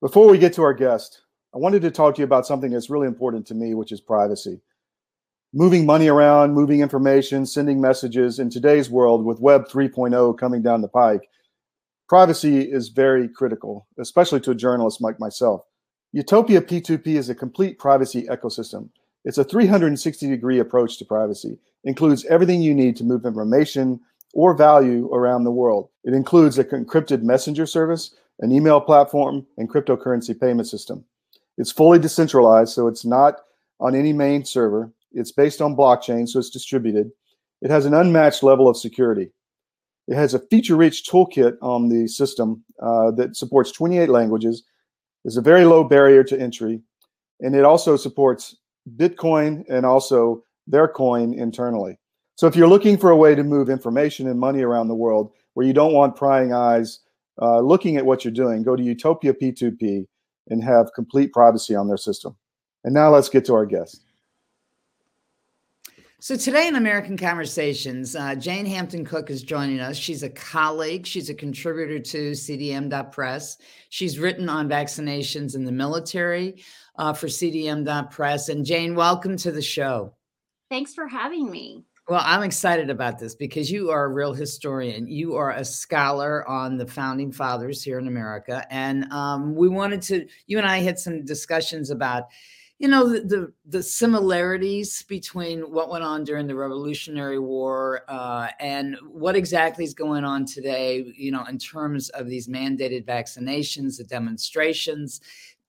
Before we get to our guest, I wanted to talk to you about something that's really important to me, which is privacy. Moving money around, moving information, sending messages in today's world with Web 3.0 coming down the pike, privacy is very critical, especially to a journalist like myself. Utopia P2P is a complete privacy ecosystem. It's a 360 degree approach to privacy, includes everything you need to move information or value around the world. It includes a encrypted messenger service, an email platform, and cryptocurrency payment system. It's fully decentralized, so it's not on any main server. It's based on blockchain, so it's distributed. It has an unmatched level of security. It has a feature-rich toolkit on the system uh, that supports 28 languages. There's a very low barrier to entry, and it also supports Bitcoin and also their coin internally. So if you're looking for a way to move information and money around the world where you don't want prying eyes uh, looking at what you're doing, go to Utopia P2P and have complete privacy on their system. And now let's get to our guest. So today in American Conversations, uh, Jane Hampton Cook is joining us. She's a colleague. She's a contributor to CDM.press. She's written on vaccinations in the military uh, for CDM.press. And Jane, welcome to the show. Thanks for having me. Well, I'm excited about this because you are a real historian. You are a scholar on the founding fathers here in America. And um, we wanted to, you and I had some discussions about, you know, the, the, the similarities between what went on during the Revolutionary War uh, and what exactly is going on today, you know, in terms of these mandated vaccinations, the demonstrations,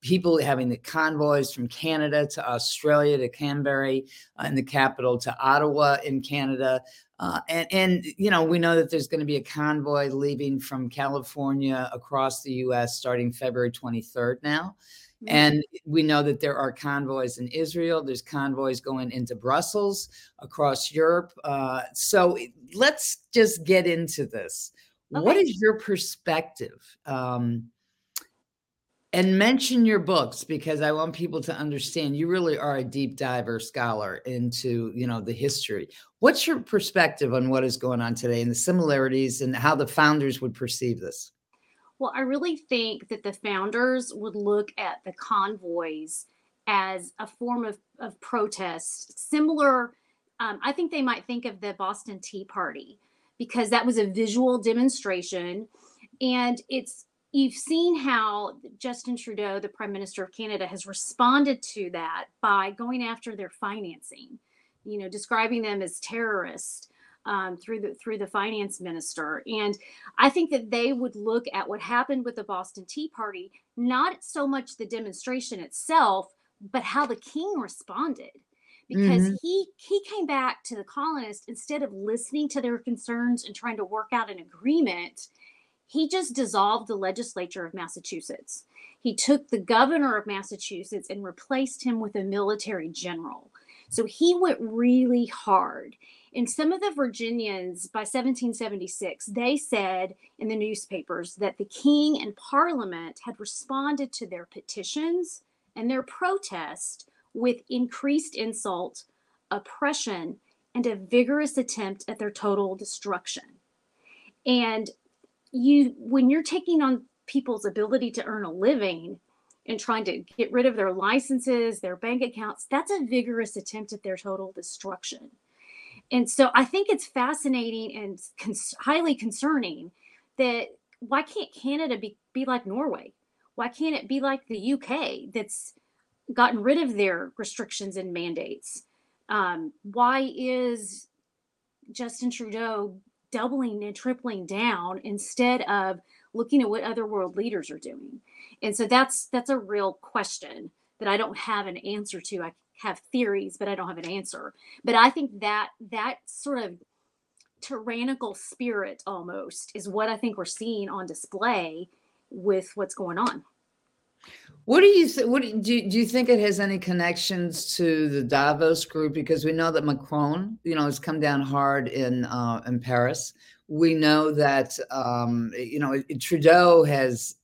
people having the convoys from Canada to Australia to Canberra uh, in the capital to Ottawa in Canada. Uh, and, and, you know, we know that there's going to be a convoy leaving from California across the U.S. starting February 23rd now. Mm-hmm. And we know that there are convoys in Israel. There's convoys going into Brussels, across Europe. Uh, so let's just get into this. Okay. What is your perspective? Um, and mention your books because i want people to understand you really are a deep diver scholar into you know the history. What's your perspective on what is going on today and the similarities and how the founders would perceive this? Well i really think that the founders would look at the convoys as a form of, of protest similar um, i think they might think of the boston tea party because that was a visual demonstration and it's you've seen how Justin Trudeau, the Prime Minister of Canada, has responded to that by going after their financing, you know, describing them as terrorists. Um, through the through the finance minister, and I think that they would look at what happened with the Boston Tea Party, not so much the demonstration itself, but how the king responded because mm-hmm. he he came back to the colonists instead of listening to their concerns and trying to work out an agreement he just dissolved the legislature of Massachusetts. He took the governor of Massachusetts and replaced him with a military general. So he went really hard. And some of the Virginians by 1776, they said in the newspapers that the king and parliament had responded to their petitions and their protest with increased insult, oppression, and a vigorous attempt at their total destruction. And you when you're taking on people's ability to earn a living and trying to get rid of their licenses, their bank accounts, that's a vigorous attempt at their total destruction. And so I think it's fascinating and cons- highly concerning that why can't Canada be, be like Norway? Why can't it be like the UK that's gotten rid of their restrictions and mandates? Um, why is Justin Trudeau doubling and tripling down instead of looking at what other world leaders are doing. And so that's that's a real question that i don't have an answer to. I have theories but i don't have an answer. But i think that that sort of tyrannical spirit almost is what i think we're seeing on display with what's going on what do you th- what do you, do you think it has any connections to the Davos group? Because we know that Macron, you know, has come down hard in uh, in Paris. We know that um, you know Trudeau has,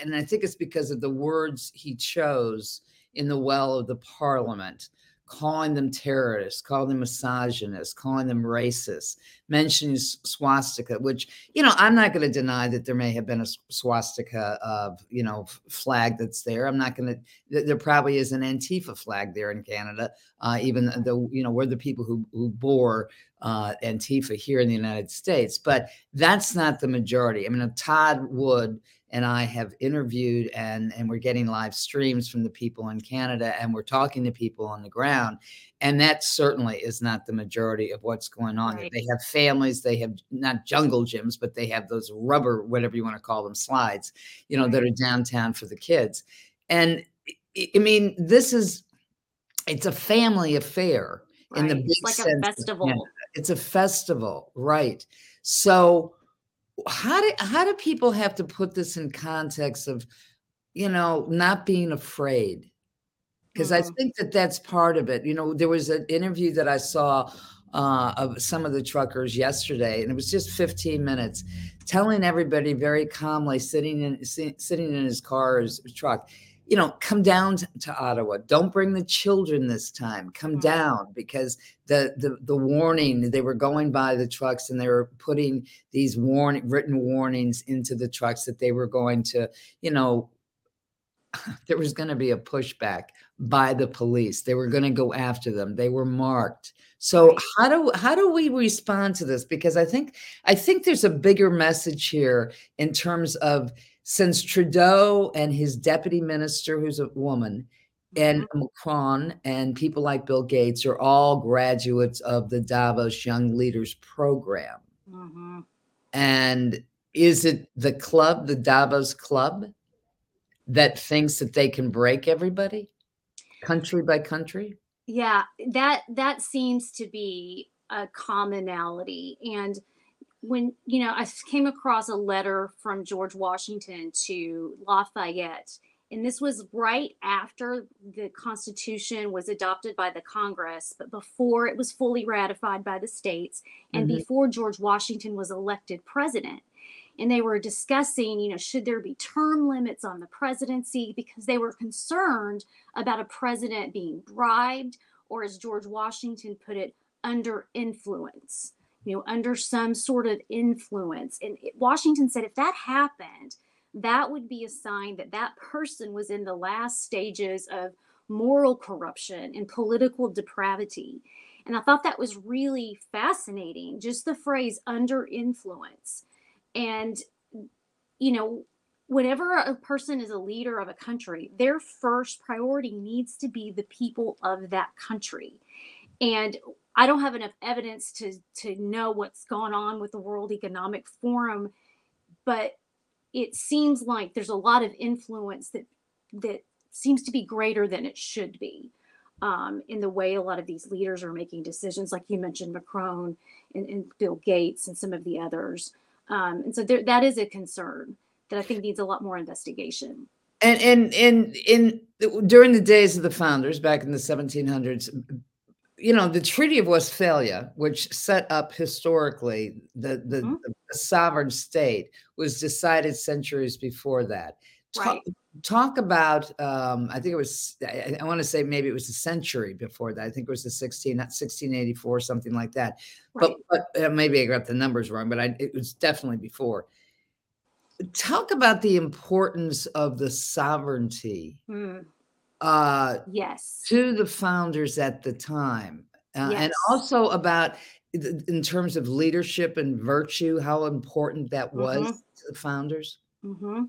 and I think it's because of the words he chose in the well of the Parliament, calling them terrorists, calling them misogynists, calling them racist, mentioning swastika, which, you know, I'm not going to deny that there may have been a swastika of, you know, flag that's there. I'm not going to, there probably is an Antifa flag there in Canada, uh, even though, you know, we're the people who, who bore uh, Antifa here in the United States. But that's not the majority. I mean, Todd Wood and I have interviewed and and we're getting live streams from the people in Canada and we're talking to people on the ground and that certainly is not the majority of what's going on right. they have families they have not jungle gyms but they have those rubber whatever you want to call them slides you know right. that are downtown for the kids and I mean this is it's a family affair right. in the big it's like a festival it's a festival right so how do how do people have to put this in context of you know not being afraid because mm-hmm. i think that that's part of it you know there was an interview that i saw uh, of some of the truckers yesterday and it was just 15 minutes telling everybody very calmly sitting in sitting in his car his truck you know, come down to, Ottawa. Don't bring the children this time. Come mm-hmm. down because the, the the warning they were going by the trucks and they were putting these warning written warnings into the trucks that they were going to, you know, there was going to be a pushback by the police. They were going to go after them. They were marked. So how do how do we respond to this? Because I think I think there's a bigger message here in terms of since Trudeau and his deputy minister, who's a woman, and mm-hmm. Macron and people like Bill Gates are all graduates of the Davos Young Leaders Program. Mm-hmm. And is it the club, the Davos Club, that thinks that they can break everybody, country by country? Yeah, that that seems to be a commonality, and when you know i came across a letter from george washington to lafayette and this was right after the constitution was adopted by the congress but before it was fully ratified by the states and mm-hmm. before george washington was elected president and they were discussing you know should there be term limits on the presidency because they were concerned about a president being bribed or as george washington put it under influence you know, under some sort of influence. And Washington said if that happened, that would be a sign that that person was in the last stages of moral corruption and political depravity. And I thought that was really fascinating, just the phrase under influence. And, you know, whenever a person is a leader of a country, their first priority needs to be the people of that country. And I don't have enough evidence to to know what's going on with the World Economic Forum, but it seems like there's a lot of influence that that seems to be greater than it should be um, in the way a lot of these leaders are making decisions, like you mentioned, Macron and, and Bill Gates and some of the others. Um, and so there, that is a concern that I think needs a lot more investigation. And and and in during the days of the founders back in the 1700s, you know, the Treaty of Westphalia, which set up historically the, the, mm-hmm. the sovereign state, was decided centuries before that. Talk, right. talk about, um, I think it was, I, I want to say maybe it was a century before that. I think it was the 16, not 1684, something like that. Right. But, but uh, maybe I got the numbers wrong, but I, it was definitely before. Talk about the importance of the sovereignty. Mm uh, yes to the founders at the time uh, yes. and also about in terms of leadership and virtue how important that was mm-hmm. to the founders mm-hmm.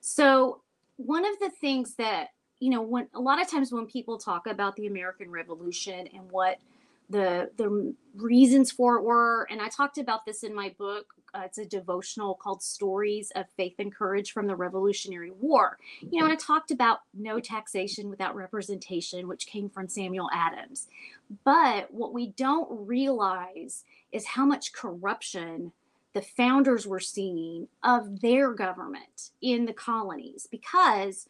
so one of the things that you know when a lot of times when people talk about the american revolution and what the the reasons for it were and i talked about this in my book uh, it's a devotional called stories of faith and courage from the revolutionary war. You know and i talked about no taxation without representation which came from samuel adams. But what we don't realize is how much corruption the founders were seeing of their government in the colonies. Because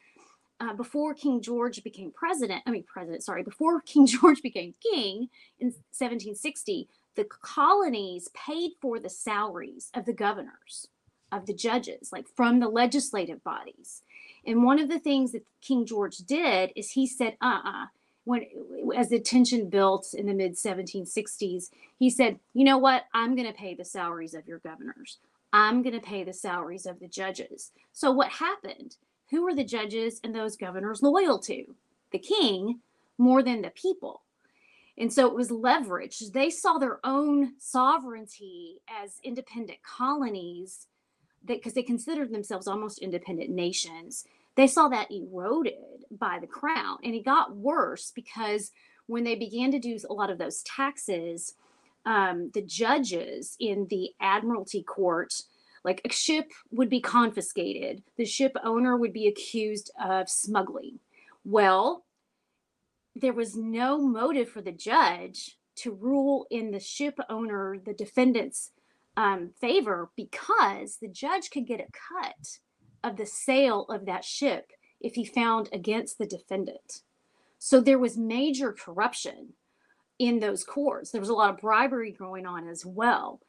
uh, before King George became president, I mean, president, sorry, before King George became king in 1760, the colonies paid for the salaries of the governors, of the judges, like from the legislative bodies. And one of the things that King George did is he said, uh uh-uh, uh when as the tension built in the mid 1760s, he said, "You know what? I'm going to pay the salaries of your governors. I'm going to pay the salaries of the judges." So what happened? Who were the judges and those governors loyal to? The king more than the people. And so it was leveraged. They saw their own sovereignty as independent colonies because they considered themselves almost independent nations. They saw that eroded by the crown. And it got worse because when they began to do a lot of those taxes, um, the judges in the admiralty court, like a ship would be confiscated, the ship owner would be accused of smuggling. Well, there was no motive for the judge to rule in the ship owner, the defendant's um, favor, because the judge could get a cut of the sale of that ship if he found against the defendant. So there was major corruption in those courts. There was a lot of bribery going on as well.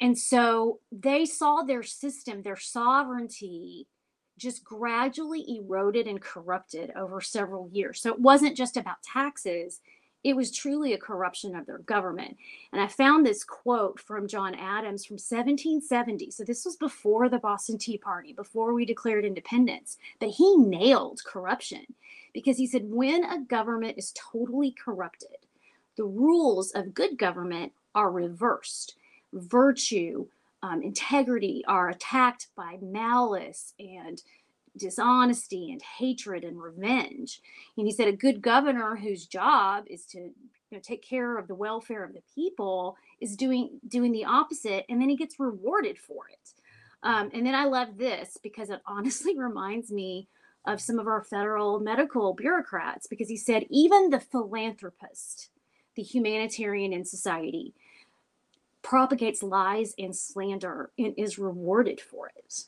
And so they saw their system, their sovereignty just gradually eroded and corrupted over several years. So it wasn't just about taxes, it was truly a corruption of their government. And I found this quote from John Adams from 1770. So this was before the Boston Tea Party, before we declared independence. But he nailed corruption because he said, when a government is totally corrupted, the rules of good government are reversed. Virtue, um, integrity are attacked by malice and dishonesty and hatred and revenge. And he said a good governor whose job is to you know, take care of the welfare of the people is doing doing the opposite, and then he gets rewarded for it. Um, and then I love this because it honestly reminds me of some of our federal medical bureaucrats because he said even the philanthropist, the humanitarian in society, propagates lies and slander and is rewarded for it.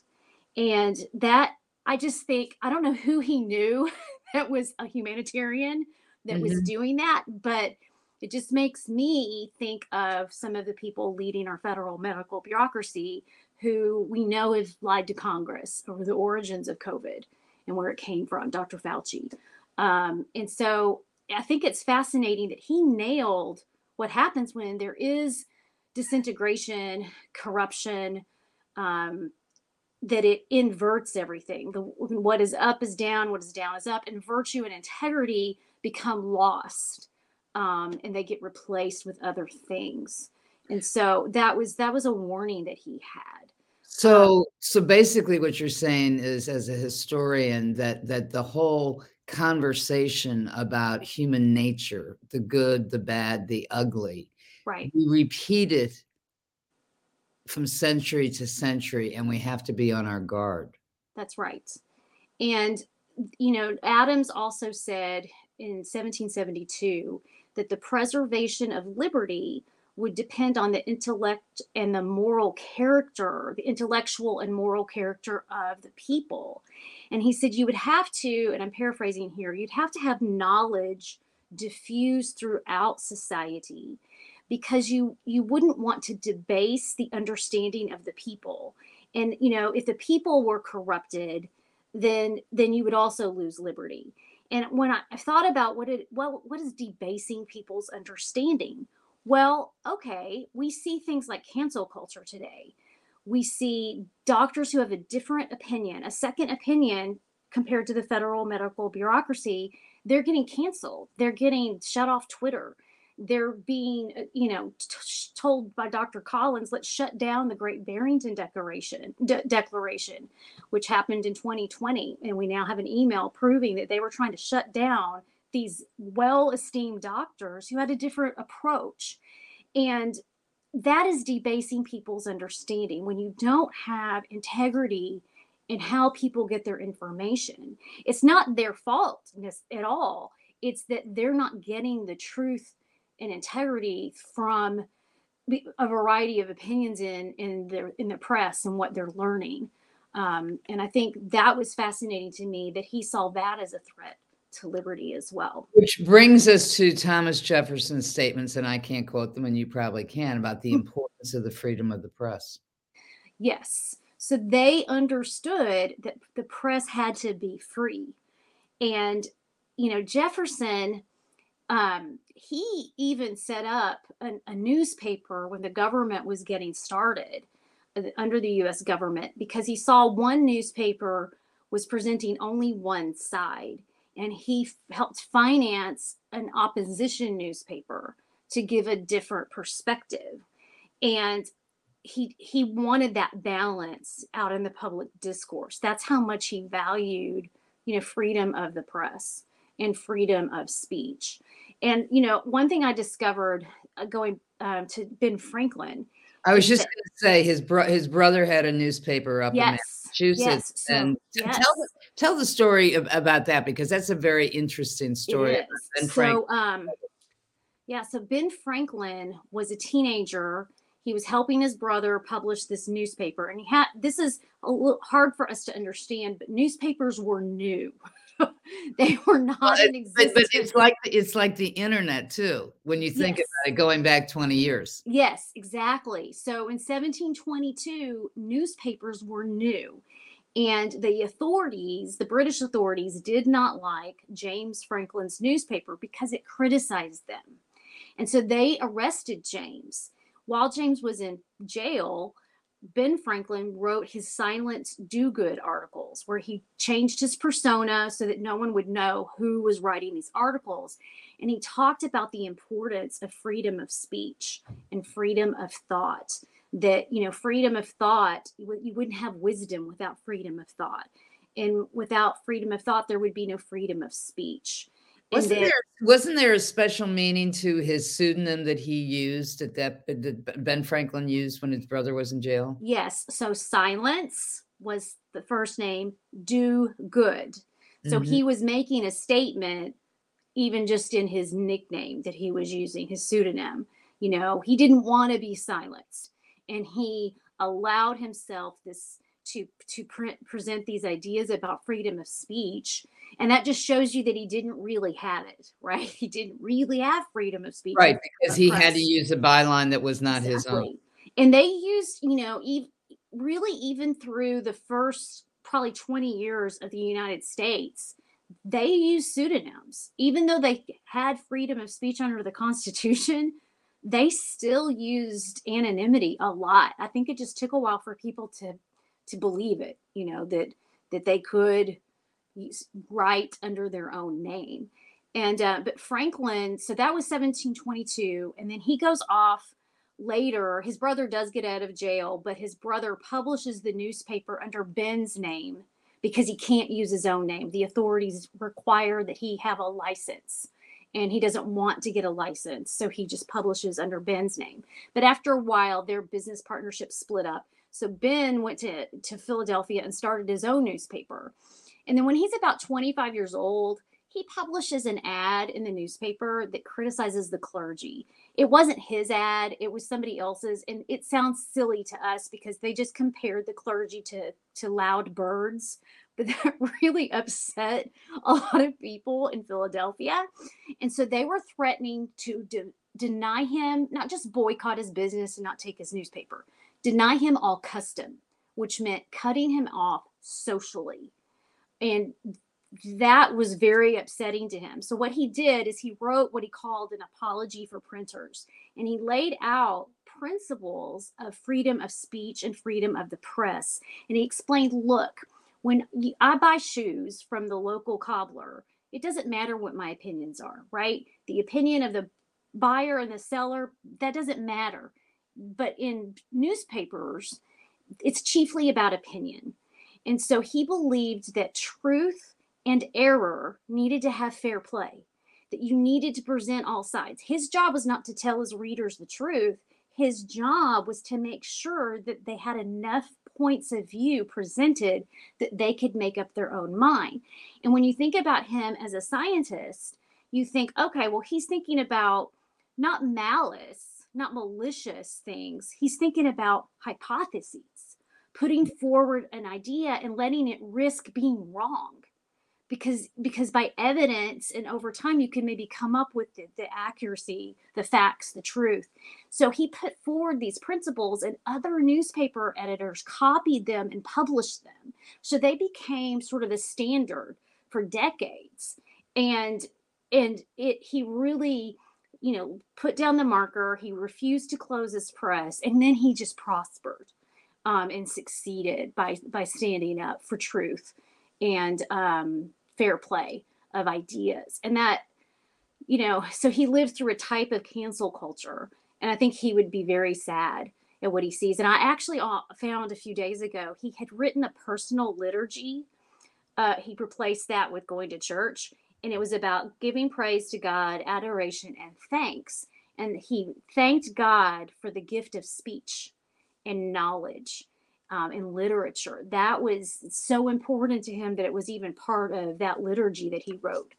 And that I just think I don't know who he knew that was a humanitarian that mm-hmm. was doing that, but it just makes me think of some of the people leading our federal medical bureaucracy who we know have lied to Congress over the origins of COVID and where it came from, Dr. Fauci. Um, and so I think it's fascinating that he nailed what happens when there is disintegration, corruption, um, that it inverts everything. The what is up is down, what is down is up, and virtue and integrity become lost, um, and they get replaced with other things. And so that was that was a warning that he had. So so basically, what you're saying is, as a historian, that that the whole conversation about human nature, the good, the bad, the ugly, right, we repeat it from century to century, and we have to be on our guard. That's right. And, you know, Adams also said in 1772 that the preservation of liberty would depend on the intellect and the moral character, the intellectual and moral character of the people. And he said you would have to, and I'm paraphrasing here, you'd have to have knowledge diffused throughout society because you you wouldn't want to debase the understanding of the people. And you know if the people were corrupted then then you would also lose liberty. And when i, I thought about what it well what is debasing people's understanding? Well okay we see things like cancel culture today. We see doctors who have a different opinion a second opinion compared to the federal medical bureaucracy. They're getting canceled. They're getting shut off twitter they're being, uh, you know, t- told by Dr. Collins, let's shut down the Great Barrington Declaration, de- Declaration, which happened in 2020, and we now have an email proving that they were trying to shut down these well-esteemed doctors who had a different approach, and that is debasing people's understanding when you don't have integrity in how people get their information. It's not their fault at all. It's that they're not getting the truth and integrity from a variety of opinions in in the in the press and what they're learning. Um, and I think that was fascinating to me that he saw that as a threat to liberty as well. Which brings us to Thomas Jefferson's statements, and I can't quote them, and you probably can, about the hmm. importance of the freedom of the press. Yes. So they understood that the press had to be free. And, you know, Jefferson Um, he even set up a, a newspaper when the government was getting started uh, under the US government because he saw one newspaper was presenting only one side and he helped finance an opposition newspaper to give a different perspective. And he he wanted that balance out in the public discourse. That's how much he valued you know freedom of the press and freedom of speech and you know one thing i discovered uh, going um, to ben franklin I was just going to say his bro- his brother had a newspaper up in Massachusetts, yes so, and yes. tell the, tell the story ab- about that because that's a very interesting story. Ben Frank. So, um, yeah, so Ben Franklin was a teenager. He was helping his brother publish this newspaper, and he had this is a little hard for us to understand, but newspapers were new. they were not Well, in But, existence. but it's like it's like the internet too. When you think Yes. about it, going back twenty years. Yes, exactly. So in 1722, newspapers were new. And the authorities, the British authorities, did not like James Franklin's newspaper because it criticized them. And so they arrested James. While James was in jail, Ben Franklin wrote his silent do good articles where he changed his persona so that no one would know who was writing these articles. And he talked about the importance of freedom of speech and freedom of thought. That, you know, freedom of thought, you wouldn't have wisdom without freedom of thought. And without freedom of thought, there would be no freedom of speech. Wasn't that- there, wasn't there a special meaning to his pseudonym that he used that, that that Ben Franklin used when his brother was in jail? Yes. So silence was the first name, do good. So Mhm. he was making a statement, even just in his nickname that he was using, his pseudonym. You know, he didn't want to be silenced. And he allowed himself this to to pre- present these ideas about freedom of speech and that just shows you that he didn't really have it right he didn't really have freedom of speech right because he had to use a byline that was not his own. And they used, you know, really even through the first probably 20 years of the United States, they used pseudonyms. Even though they had freedom of speech under the Constitution, they still used anonymity a lot. I think it just took a while for people to to believe it, you know, that that they could write under their own name. And uh, but Franklin, so that was 1722, and then he goes off later. His brother does get out of jail, but his brother publishes the newspaper under Ben's name because he can't use his own name. The authorities require that he have a license, and he doesn't want to get a license, so he just publishes under Ben's name. But after a while, their business partnership split up. So Ben went to, to Philadelphia and started his own newspaper. And then when he's about 25 years old, he publishes an ad in the newspaper that criticizes the clergy. It wasn't his ad, it was somebody else's. And it sounds silly to us because they just compared the clergy to, to loud birds. But that really upset a lot of people in Philadelphia. And so they were threatening to de- deny him, not just boycott his business and not take his newspaper, deny him all custom, which meant cutting him off socially. And that was very upsetting to him. So what he did is he wrote what he called an apology for printers and he laid out principles of freedom of speech and freedom of the press. And he explained, look, when I buy shoes from the local cobbler, it doesn't matter what my opinions are, right? The opinion of the buyer and the seller, that doesn't matter. But in newspapers, it's chiefly about opinion. And so he believed that truth and error needed to have fair play, that you needed to present all sides. His job was not to tell his readers the truth, his job was to make sure that they had enough points of view presented that they could make up their own mind. And when you think about him as a scientist, you think, okay, well, he's thinking about not malice, not malicious things. He's thinking about hypotheses, putting mm. forward an idea and letting it risk being wrong. Because, because by evidence and over time you can maybe come up with the, the accuracy the facts the truth so he put forward these principles and other newspaper editors copied them and published them so they became sort of a standard for decades and and it he really you know put down the marker he refused to close his press and then he just prospered um, and succeeded by by standing up for truth and um, fair play of ideas. And that you know so he lived through a type of cancel culture and i think he would be very sad at what he sees. And i actually uh, found a few days ago he had written a personal liturgy. Uh, he replaced that with going to church and it was about giving praise to God, adoration, and thanks. And he thanked God for the gift of speech and knowledge um, and literature. That was so important to him that it was even part of that liturgy that he wrote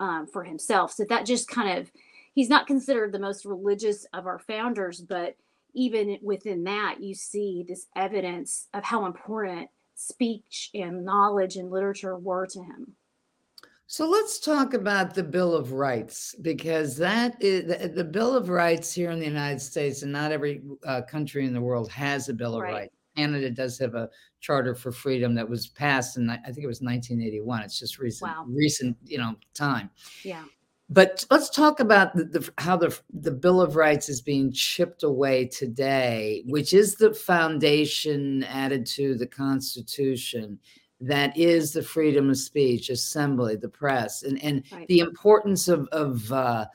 um, for himself. So that just kind of, he's not considered the most religious of our founders, but even within that, you see this evidence of how important speech and knowledge and literature were to him. So let's talk about the Bill of Rights because that is the, the Bill of Rights here in the United States, and not every uh, country in the world has a Bill of right. Rights. Canada does have a Charter for Freedom that was passed, and I think it was 1981. It's just recent, wow. recent, you know, time. Yeah. But let's talk about the, the, how the the Bill of Rights is being chipped away today, which is the foundation added to the Constitution that is the freedom of speech, assembly, the press, and, and right. the importance of, of uh,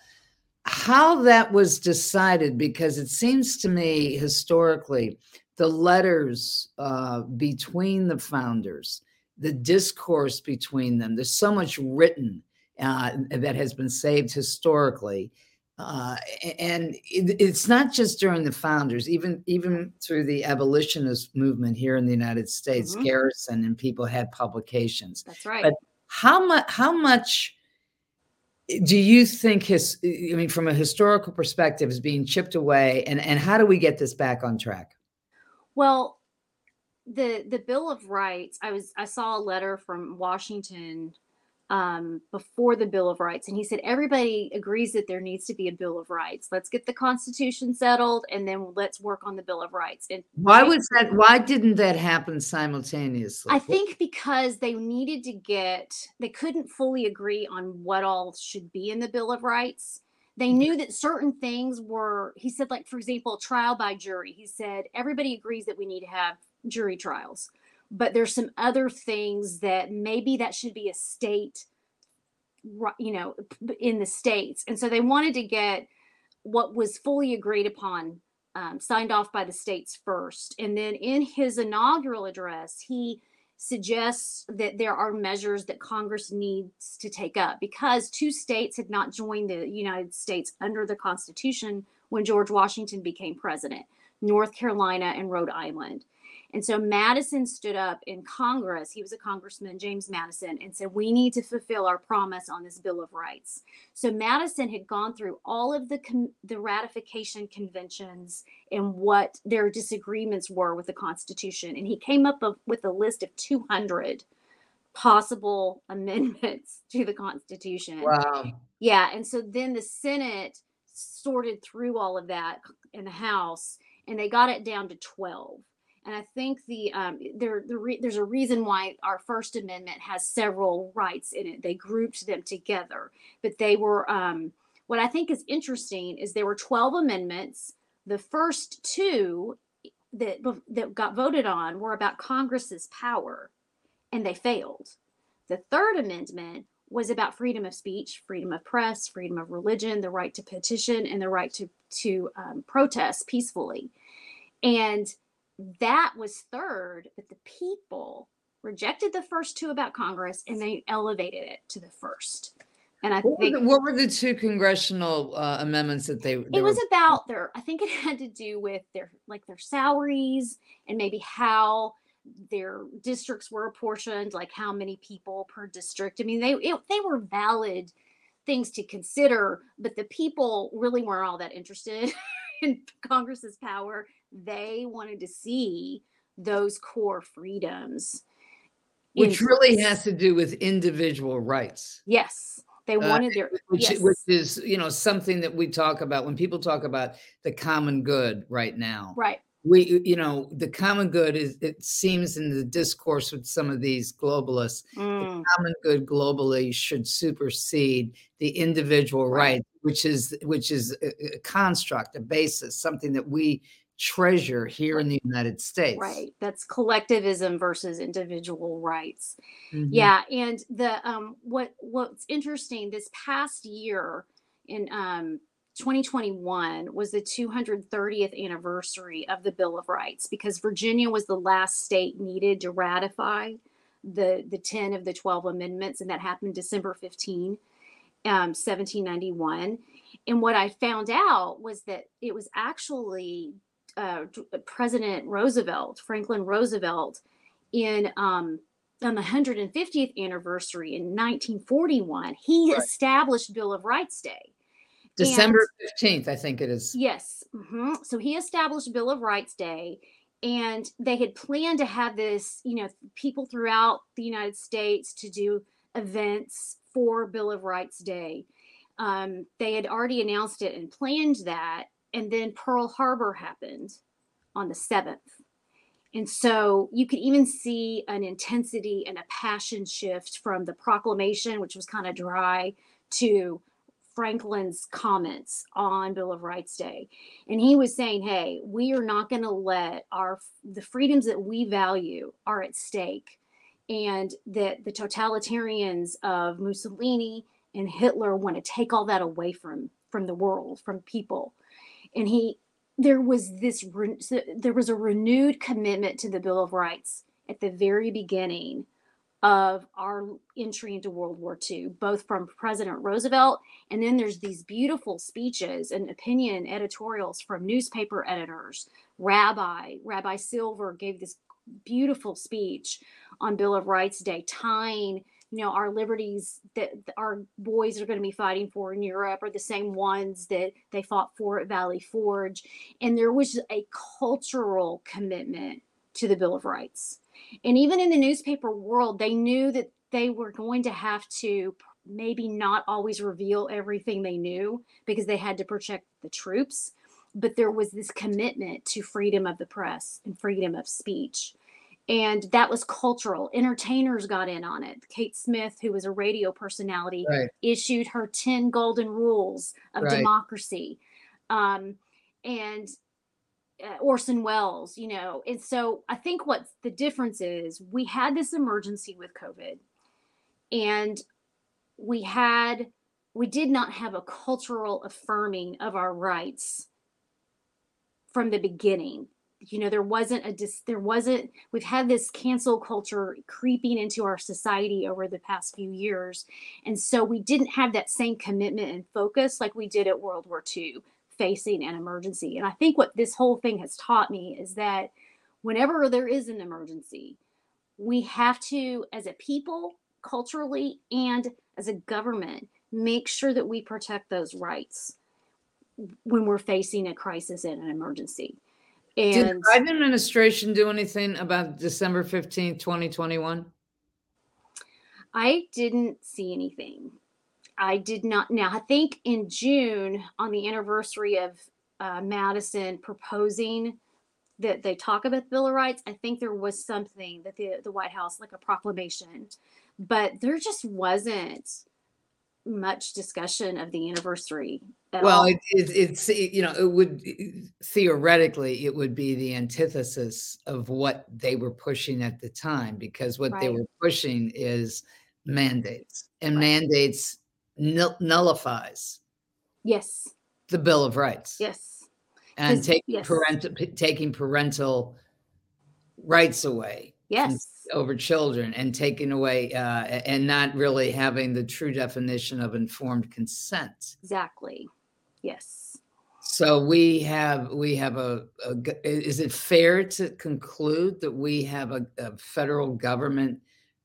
how that was decided, because it seems to me historically, the letters uh, between the founders, the discourse between them, there's so much written uh, that has been saved historically uh, and it, it's not just during the founders, even even through the abolitionist movement here in the United States, mm-hmm. Garrison and people had publications. That's right. But how much? How much? Do you think his? I mean, from a historical perspective, is being chipped away, and and how do we get this back on track? Well, the the Bill of Rights. I was I saw a letter from Washington um, before the Bill of Rights. And he said, everybody agrees that there needs to be a Bill of Rights. Let's get the Constitution settled and then let's work on the Bill of Rights. And why was that? Why didn't that happen simultaneously? I think because they needed to get, they couldn't fully agree on what all should be in the Bill of Rights. They knew that certain things were, he said, like, for example, trial by jury. He said, everybody agrees that we need to have jury trials but there's some other things that maybe that should be a state you know in the states. And so they wanted to get what was fully agreed upon um, signed off by the states first. And then in his inaugural address he suggests that there are measures that congress needs to take up because two states had not joined the united states under the constitution when george washington became president north carolina and rhode island and so Madison stood up in Congress. He was a congressman, James Madison, and said, We need to fulfill our promise on this Bill of Rights. So Madison had gone through all of the, the ratification conventions and what their disagreements were with the Constitution. And he came up with a list of 200 possible amendments to the Constitution. Wow. Yeah. And so then the Senate sorted through all of that in the House and they got it down to 12 and I think the um, there the re- there's a reason why our First Amendment has several rights in it. They grouped them together, but they were um, what I think is interesting is there were 12 amendments. The first two that that got voted on were about Congress's power, and they failed. The third amendment was about freedom of speech, freedom of press, freedom of religion, the right to petition, and the right to to um, protest peacefully. And that was third, but the people rejected the first two about Congress and they elevated it to the first. And I what think were the, what were the two congressional uh, amendments that they? they it was were... about their. I think it had to do with their like their salaries and maybe how their districts were apportioned, like how many people per district. I mean, they it, they were valid things to consider, but the people really weren't all that interested in Congress's power they wanted to see those core freedoms which really has to do with individual rights. Yes they uh, wanted their which, yes. which is you know something that we talk about when people talk about the common good right now. Right. We you know the common good is it seems in the discourse with some of these globalists mm. the common good globally should supersede the individual right, right which is which is a, a, construct a basis something that we treasure here in the united states. Right that's collectivism versus individual rights. Mm-hmm. yeah and the um what what's interesting this past year in um 2021 was the 230th anniversary of the Bill of Rights because Virginia was the last state needed to ratify the the 10 of the 12 amendments and that happened December 15 um, 1791 and what I found out was that it was actually uh, President Roosevelt Franklin Roosevelt in um, on the 150th anniversary in 1941 he right. established Bill of Rights Day December and, 15th, I think it is. Yes. Mm-hmm. So he established Bill of Rights Day, and they had planned to have this, you know, people throughout the United States to do events for Bill of Rights Day. Um, they had already announced it and planned that. And then Pearl Harbor happened on the 7th. And so you could even see an intensity and a passion shift from the proclamation, which was kind of dry, to Franklin's comments on Bill of Rights Day. And he was saying, hey, we are not going to let our the freedoms that we value are at stake and that the totalitarians of Mussolini and Hitler want to take all that away from from the world, from people. And he there was this there was a renewed commitment to the Bill of Rights at the very beginning of our entry into World War II, both from President Roosevelt, and then there's these beautiful speeches and opinion editorials from newspaper editors. Rabbi, Rabbi Silver gave this beautiful speech on Bill of Rights Day, tying you know our liberties that our boys are going to be fighting for in Europe are the same ones that they fought for at Valley Forge, and there was a cultural commitment to the Bill of Rights and even in the newspaper world, they knew that they were going to have to maybe not always reveal everything they knew because they had to protect the troops. But there was this commitment to freedom of the press and freedom of speech. And that was cultural. Entertainers got in on it. Kate Smith, who was a radio personality, right. issued her 10 golden rules of right. democracy. Um, and uh, Orson Welles, you know. And so I think what the difference is, we had this emergency with COVID, and we had we did not have a cultural affirming of our rights from the beginning. You know, there wasn't a dis, there wasn't we've had this cancel culture creeping into our society over the past few years. And so we didn't have that same commitment and focus like we did at World War II facing an emergency. And I think what this whole thing has taught me is that whenever there is an emergency, we have to, as a people, culturally, and as a government, make sure that we protect those rights when we're facing a crisis and an emergency. And did the Biden administration do anything about December 15th, 2021? I didn't see anything. I did not. Now, I think in June, on the anniversary of uh, Madison proposing that they talk about the Bill of Rights, I think there was something that the, the White House, like a proclamation, but there just wasn't much discussion of the anniversary. Well, it, it, it's, you know, it would theoretically, it would be the antithesis of what they were pushing at the time, because what right. they were pushing is mandates and right. mandates nullifies yes. the bill of rights. Yes. And taking yes. parental taking parental rights away yes. over children and taking away uh, and not really having the true definition of informed consent. Exactly yes so we have we have a, a is it fair to conclude that we have a, a federal government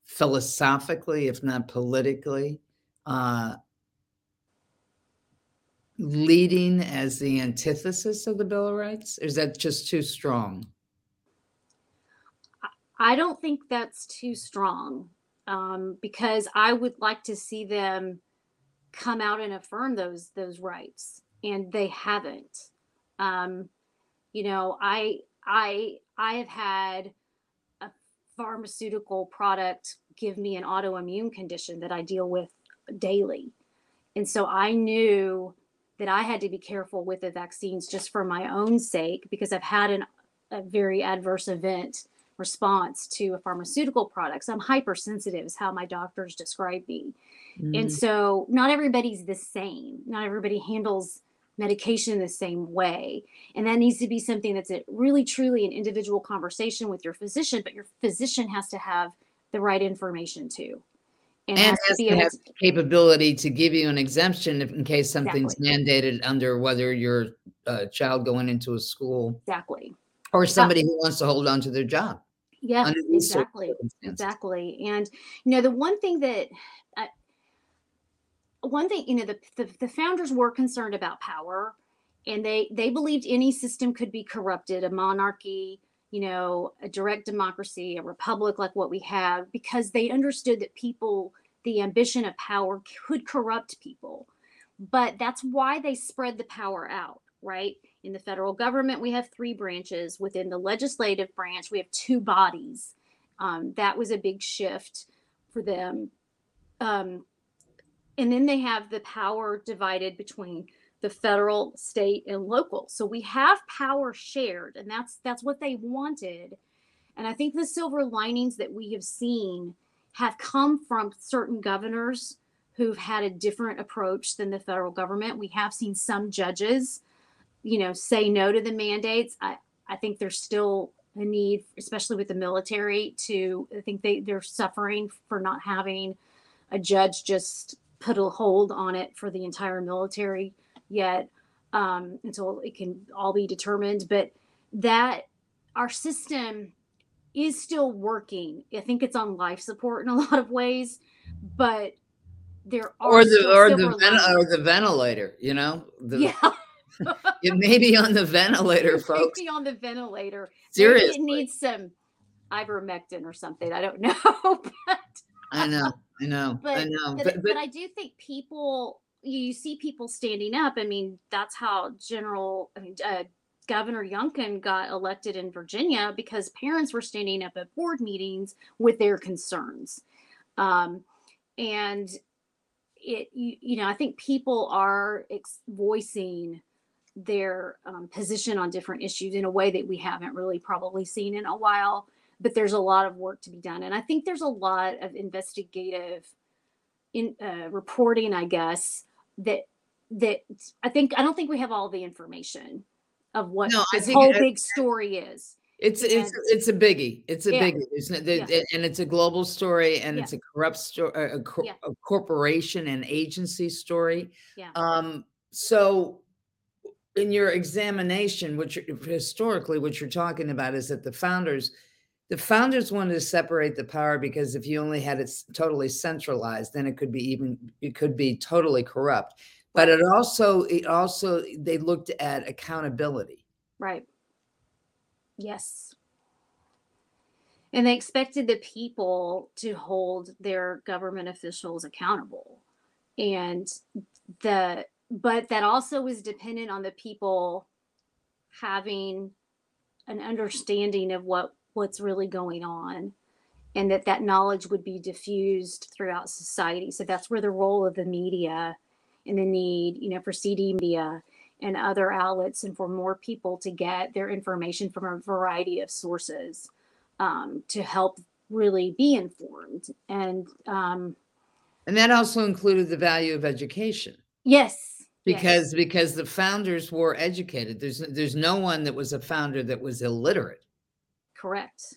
philosophically if not politically uh, leading as the antithesis of the Bill of Rights? Or is that just too strong? I don't think that's too strong um, because I would like to see them come out and affirm those those rights, and they haven't. Um, you know, I I I have had a pharmaceutical product give me an autoimmune condition that I deal with daily. And so I knew that I had to be careful with the vaccines just for my own sake because I've had an, a very adverse event response to a pharmaceutical product. So I'm hypersensitive is how my doctors describe me. Mm. And so not everybody's the same. Not everybody handles medication in the same way. And that needs to be something that's a, really truly an individual conversation with your physician, but your physician has to have the right information too. And, and has, has to, have to, capability to give you an exemption if, in case something's exactly. mandated under whether you're a uh, child going into a school. Exactly. Or somebody who wants to hold on to their job. Yeah, exactly. Exactly. And, you know, the one thing that uh, one thing you know the, the, the founders were concerned about power and they they believed any system could be corrupted a monarchy you know a direct democracy a republic like what we have because they understood that people the ambition of power could corrupt people. But that's why they spread the power out right? In the federal government we have three branches. Within the legislative branch we have two bodies. Um, that was a big shift for them. Um, and then they have the power divided between the federal state and local. So we have power shared and that's that's what they wanted. And i think the silver linings that we have seen have come from certain governors who've had a different approach than the federal government. We have seen some judges you know say no to the mandates. I i think there's still a need especially with the military to i think they they're suffering for not having a judge just put a hold on it for the entire military yet um, until it can all be determined. But that our system is still working. I think it's on life support in a lot of ways, but there are or the or the ven- or the ventilator. You know, the, yeah. it may be on the ventilator, folks. Maybe on the ventilator. Seriously, Maybe it needs some ivermectin or something. I don't know, but I know. I know. But, I know. But, but, but, I do think people, you see people standing up. I mean, that's how General, I mean, uh, Governor Youngkin got elected in Virginia because parents were standing up at board meetings with their concerns. Um, and it, you, you know, I think people are ex- voicing their um, position on different issues in a way that we haven't really probably seen in a while but there's a lot of work to be done and i think there's a lot of investigative in uh, reporting i guess that that i think i don't think we have all the information of what no, this whole it, big story is it's and, it's it's a biggie. It's a yeah. biggie, isn't it? Yeah. And it's a global story, and yeah. it's a corrupt story, a, cor- a, corporation and agency story. Yeah. Um. So, in your examination, which historically, what you're talking about is that the founders the founders wanted to separate the power because if you only had it totally centralized then it could be even it could be totally corrupt. But it also it also they looked at accountability. Right. Yes. And they expected the people to hold their government officials accountable. And the but that also was dependent on the people having an understanding of what what's really going on and that that knowledge would be diffused throughout society. So that's where the role of the media and the need you know for cd media and other outlets and for more people to get their information from a variety of sources um, to help really be informed and um, and that also included the value of education. Yes because yes. because the founders were educated. There's there's no one that was a founder that was illiterate Correct.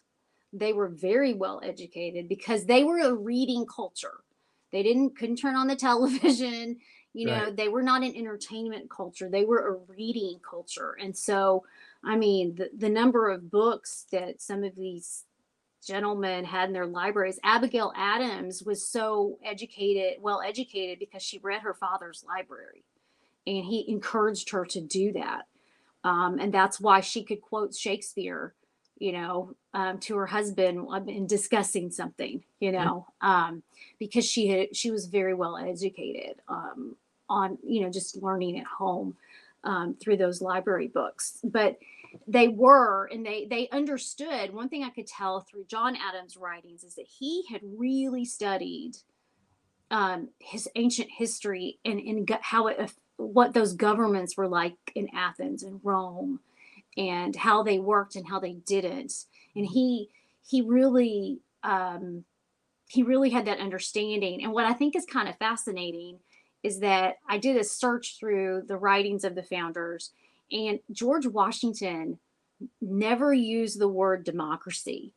They were very well educated because they were a reading culture. They didn't couldn't turn on the television. You know, right. they were not an entertainment culture. They were a reading culture. And so, I mean, the, the number of books that some of these gentlemen had in their libraries. Abigail Adams was so educated, well educated, because she read her father's library, and he encouraged her to do that. Um, and that's why she could quote Shakespeare you know, um, to her husband in discussing something, you mm-hmm. know, um, because she had she was very well educated um, on you know just learning at home um, through those library books. But they were and they they understood one thing i could tell through john adams writings is that he had really studied um, his ancient history and, and how it what those governments were like in athens and rome and how they worked and how they didn't. And he he really um, he really had that understanding. And what i think is kind of fascinating is that i did a search through the writings of the founders and George Washington never used the word democracy.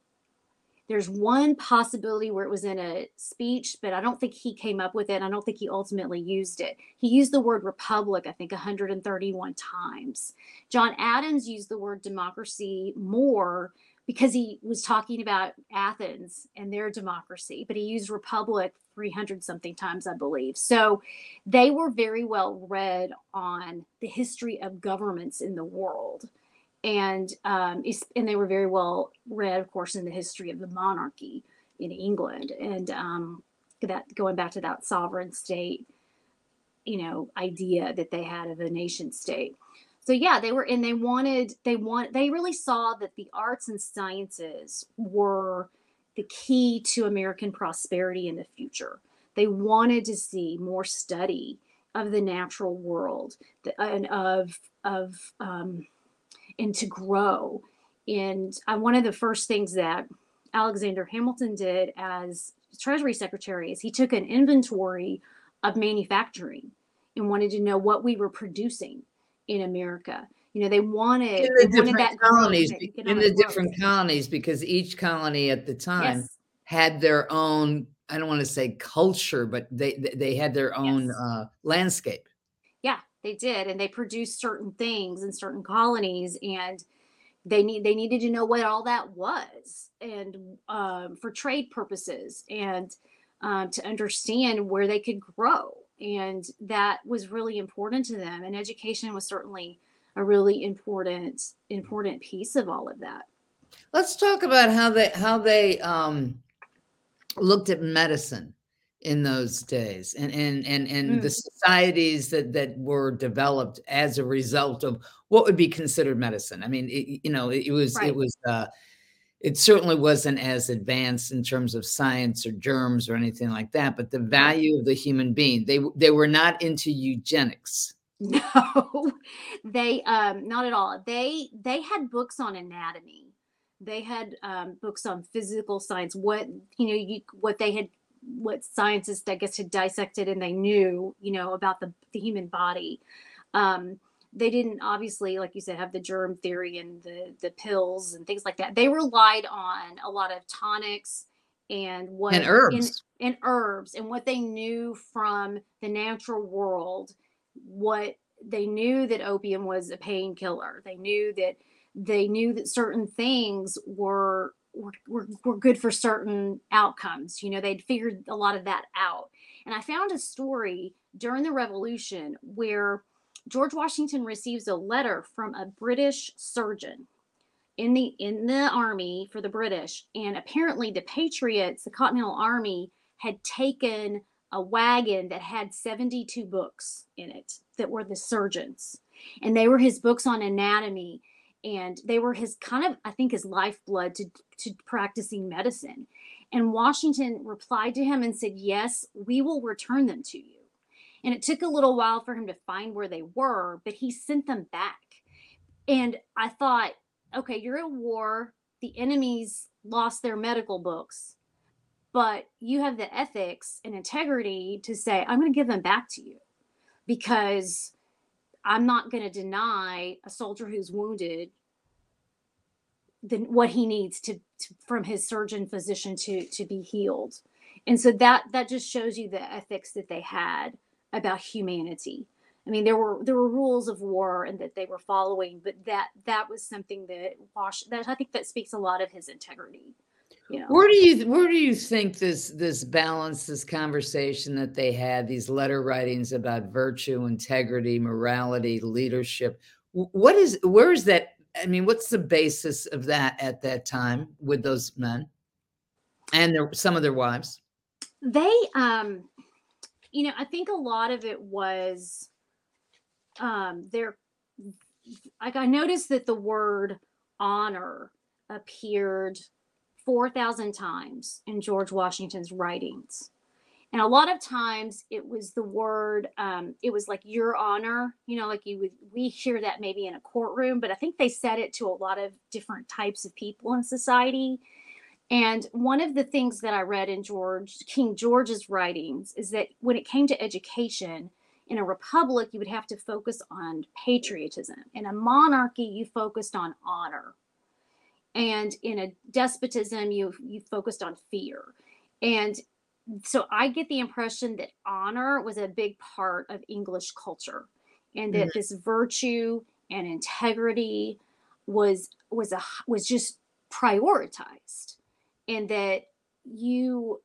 There's one possibility where it was in a speech, but I don't think he came up with it. I don't think he ultimately used it. He used the word republic, I think, 131 times. John Adams used the word democracy more because he was talking about Athens and their democracy, but he used republic 300 something times, I believe. So they were very well read on the history of governments in the world. And um, and they were very well read, of course, in the history of the monarchy in England, and um, that going back to that sovereign state, you know, idea that they had of a nation state. So yeah they were and they wanted they want they really saw that the arts and sciences were the key to american prosperity in the future. They wanted to see more study of the natural world and of of um, and to grow and uh, one of the first things that alexander hamilton did as treasury secretary is he took an inventory of manufacturing and wanted to know what we were producing in America. You know, they wanted, in the different colonies, in the different colonies, because each colony at the time yes. had their own. I don't want to say culture, but they they had their own yes. uh, landscape. Yeah, they did, and they produced certain things in certain colonies, and they need they needed to know what all that was, and um, for trade purposes, and um, to understand where they could grow and that was really important to them and education was certainly a really important important piece of all of that. Let's talk about how they how they um, looked at medicine in those days and and and, and mm. the societies that that were developed as a result of what would be considered medicine. I mean it, you know it, it was right. it was uh, it certainly wasn't as advanced in terms of science or germs or anything like that but the value of the human being they they were not into eugenics. No. They um not at all. They they had books on anatomy. They had um, books on physical science what you know you, what they had what scientists i guess had dissected and they knew you know about the, the human body. Um they didn't obviously like you said have the germ theory and the the pills and things like that. They relied on a lot of tonics and what and herbs. in, and herbs and what they knew from the natural world what they knew that opium was a painkiller. They knew that they knew that certain things were, were were, were good for certain outcomes you know they'd figured a lot of that out. And i found a story during the revolution where George Washington receives a letter from a British surgeon in the in the army for the British, and apparently the Patriots, the Continental Army, had taken a wagon that had 72 books in it that were the surgeons, and they were his books on anatomy, and they were his kind of I think his lifeblood to to practicing medicine. And Washington replied to him and said, "Yes, we will return them to you." And it took a little while for him to find where they were, but he sent them back. And I thought, okay, you're at war. The enemies lost their medical books, but you have the ethics and integrity to say, I'm going to give them back to you because I'm not going to deny a soldier who's wounded than what he needs to, to, from his surgeon physician to to be healed and so that that just shows you the ethics that they had about humanity. I mean, there were there were rules of war and that they were following, but that that was something that Wash that I think that speaks a lot of his integrity. You know. Where do you where do you think this this balance, this conversation that they had, these letter writings about virtue, integrity, morality, leadership? What is where is that? I mean, what's the basis of that at that time with those men and their, some of their wives? They um you know, I think a lot of it was um, their like I noticed that the word honor appeared 4,000 times in George Washington's writings. And a lot of times it was the word, um, it was like your honor, you know, like you would, we hear that maybe in a courtroom, but I think they said it to a lot of different types of people in society. And one of the things that I read in George, King George's writings, is that when it came to education, in a republic, you would have to focus on patriotism. In a monarchy, you focused on honor. And in a despotism, you you focused on fear. And so I get the impression that honor was a big part of English culture and that mm-hmm. this virtue and integrity was was a was just prioritized and that you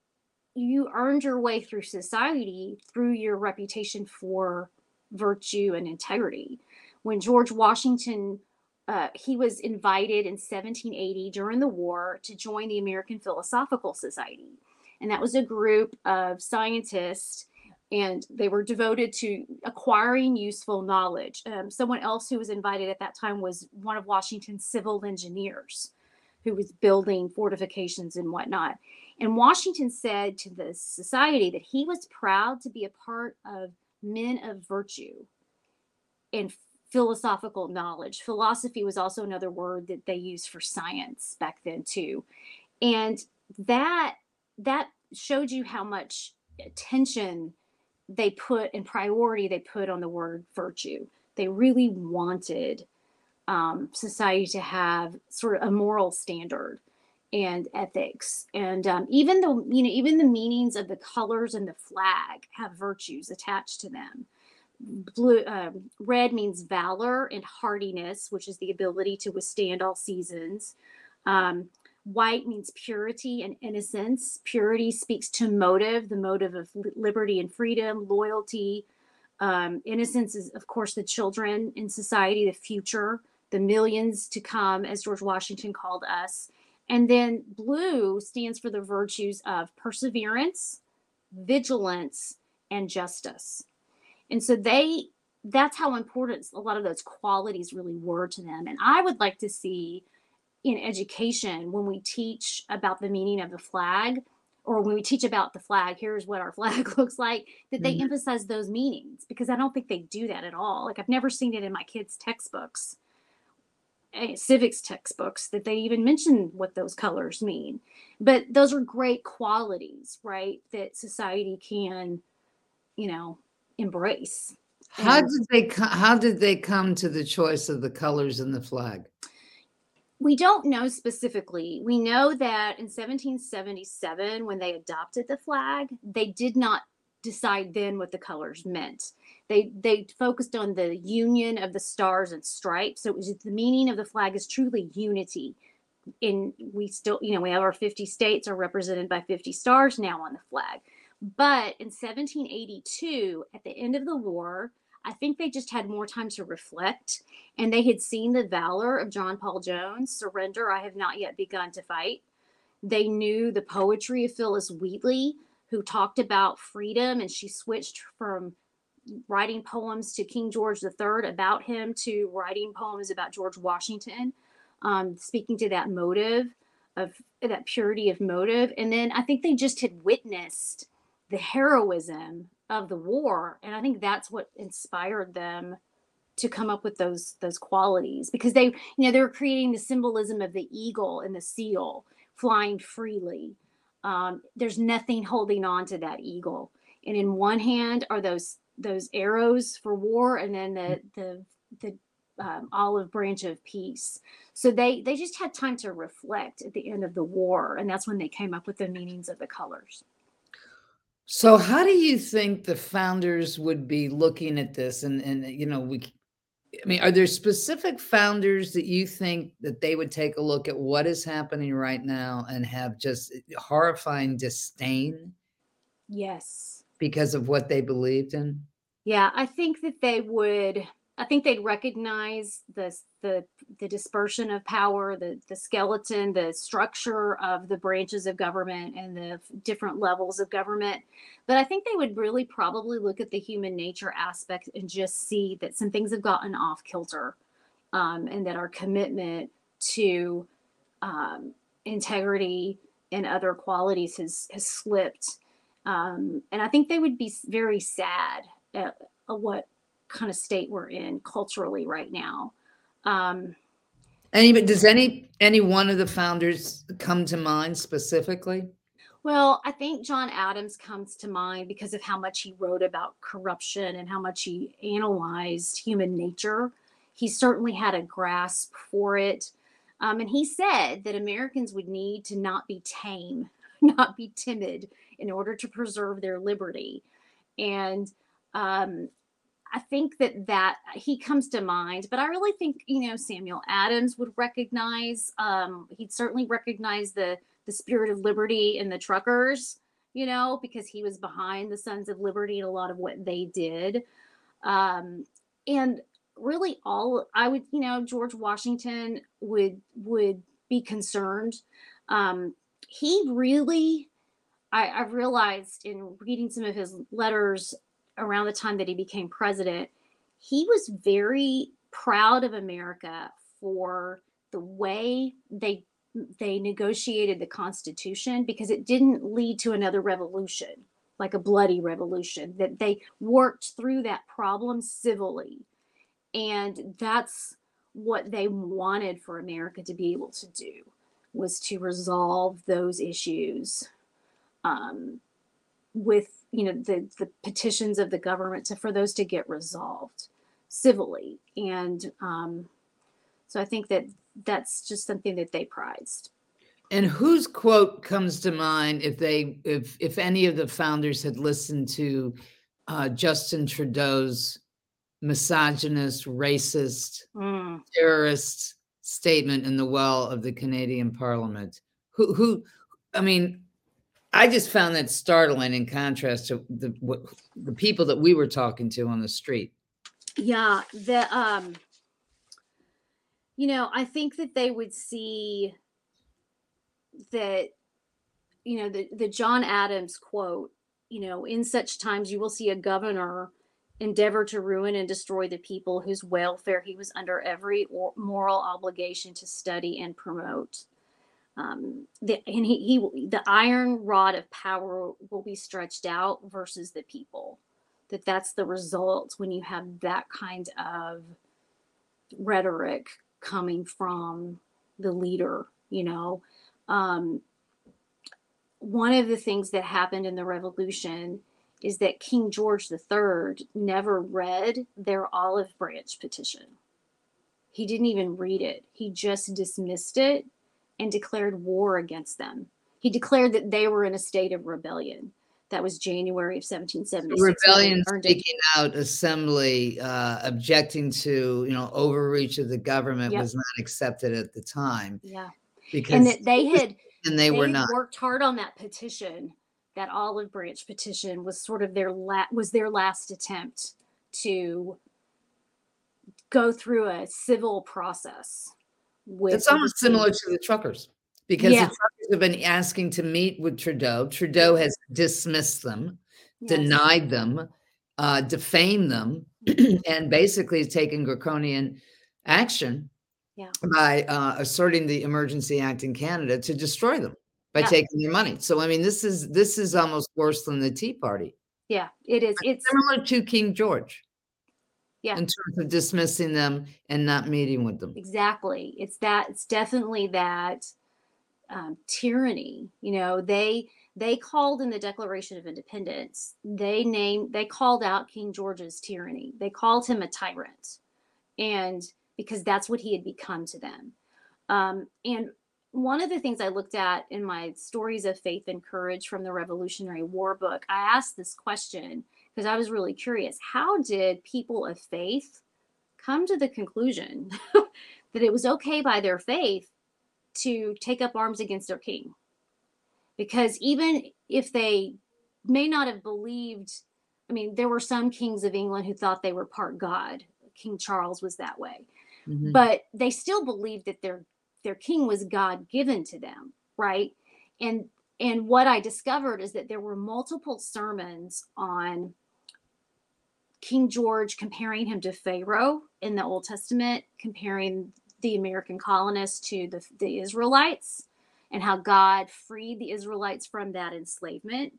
you earned your way through society through your reputation for virtue and integrity. When George Washington uh, he was invited in 1780 during the war to join the American Philosophical Society. And that was a group of scientists, and they were devoted to acquiring useful knowledge. Um, someone else who was invited at that time was one of Washington's civil engineers who was building fortifications and whatnot. And Washington said to the society that he was proud to be a part of men of virtue and philosophical knowledge. Philosophy was also another word that they used for science back then too. And that that showed you how much attention they put and priority they put on the word virtue. They really wanted um, society to have sort of a moral standard and ethics and um, even the you know even the meanings of the colors and the flag have virtues attached to them blue um, red means valor and hardiness which is the ability to withstand all seasons. Um, white means purity and innocence. Purity speaks to motive the motive of liberty and freedom loyalty. Um, innocence is of course the children in society the future the millions to come as george washington called us. And then blue stands for the virtues of perseverance, vigilance, and justice. And so they that's how important a lot of those qualities really were to them. And I would like to see in education when we teach about the meaning of the flag or when we teach about the flag, here's what our flag looks like, that they mm-hmm. emphasize those meanings because I don't think they do that at all. Like I've never seen it in my kids' textbooks civics textbooks that they even mention what those colors mean. But those are great qualities, right? That society can, you know, embrace. How did they how did they come to the choice of the colors in the flag? We don't know specifically. We know that in 1777 when they adopted the flag, they did not decide then what the colors meant. They they focused on the union of the stars and stripes. So it was the meaning of the flag is truly unity. In we still, you know, we have our 50 states are represented by 50 stars now on the flag. But in 1782, at the end of the war, I think they just had more time to reflect and they had seen the valor of John Paul Jones, surrender, I have not yet begun to fight. They knew the poetry of Phillis Wheatley, who talked about freedom and she switched from writing poems to King George III about him to writing poems about George Washington, um, speaking to that motive of that purity of motive. And then I think they just had witnessed the heroism of the war. And I think that's what inspired them to come up with those those qualities because they you know they were creating the symbolism of the eagle and the seal flying freely. Um, there's nothing holding on to that eagle. And in one hand are those those arrows for war and then the the the um, olive branch of peace. So they they just had time to reflect at the end of the war. And that's when they came up with the meanings of the colors so how do you think the founders would be looking at this and and you know we I mean, are there specific founders that you think that they would take a look at what is happening right now and have just eh, horrifying disdain? Yes. Because of what they believed in? Yeah, I think that they would I think they'd recognize the the the dispersion of power, the the skeleton, the structure of the branches of government and the different levels of government. But I think they would really probably look at the human nature aspect and just see that some things have gotten off kilter. um, and that our commitment to um, integrity and other qualities has has slipped. Um, and I think they would be very sad at, at, what kind of state we're in culturally right now. Um, any, does any any one of the founders come to mind specifically? Well, I think John Adams comes to mind because of how much he wrote about corruption and how much he analyzed human nature. He certainly had a grasp for it. Um, and he said that Americans would need to not be tame, not be timid in order to preserve their liberty. And um, I think that that he comes to mind, but I really think you know Samuel Adams would recognize. Um, he'd certainly recognize the the spirit of liberty in the truckers, you know, because he was behind the Sons of Liberty and a lot of what they did. Um, and really, all I would, you know, George Washington would would be concerned. Um, he really, I, I realized in reading some of his letters around the time that he became president, he was very proud of America for the way they they negotiated the Constitution because it didn't lead to another revolution, like a bloody revolution. That they worked through that problem civilly, and that's what they wanted for America to be able to do was to resolve those issues um, with you know the the petitions of the government to for those to get resolved civilly. And um, so i think that that's just something that they prized. And whose quote comes to mind if they if if any of the founders had listened to uh, justin trudeau's misogynist racist mm. terrorist statement in the well of the canadian parliament? Who who i mean I just found that startling in contrast to the what, the people that we were talking to on the street. Yeah, the um you know, I think that they would see that you know, the the John Adams quote, you know, in such times you will see a governor endeavor to ruin and destroy the people whose welfare he was under every moral obligation to study and promote um, the, and he, he the iron rod of power will be stretched out versus the people. That that's the result when you have that kind of rhetoric coming from the leader you know? Um, one of the things that happened in the revolution is that king george iii never read their olive branch petition. He didn't even read it. He just dismissed it and declared war against them. He declared that they were in a state of rebellion. That was January of 1776. Rebellion speaking out, assembly, uh, objecting to you know overreach of the government yep. was not accepted at the time. Yeah, because and that they had and they, they were not worked hard on that petition. That olive branch petition was sort of their la- was their last attempt to go through a civil process with it's almost similar to the truckers because yeah. the truckers have been asking to meet with Trudeau. Trudeau has dismissed them, yes. denied them, uh, defamed them, and basically taken draconian action yeah. by uh, asserting the Emergency Act in Canada to destroy them by yeah. taking their money. So I mean, this is this is almost worse than the Tea Party. Yeah, it is. It's similar to King George yeah. in terms of dismissing them and not meeting with them. Exactly. It's that it's definitely that um, tyranny you know they they called in the declaration of independence they named they called out king george's tyranny. They called him a tyrant and because that's what he had become to them. Um, and one of the things i looked at in my stories of faith and courage from the revolutionary war book i asked this question because I was really curious. How did people of faith come to the conclusion that it was okay by their faith to take up arms against their king? Because even if they may not have believed, I mean, there were some kings of England who thought they were part God. King Charles was that way. Mm-hmm. But they still believed that their their king was God given to them, right? And and what I discovered is that there were multiple sermons on King George comparing him to Pharaoh in the Old Testament, comparing the American colonists to the, the Israelites and how God freed the Israelites from that enslavement.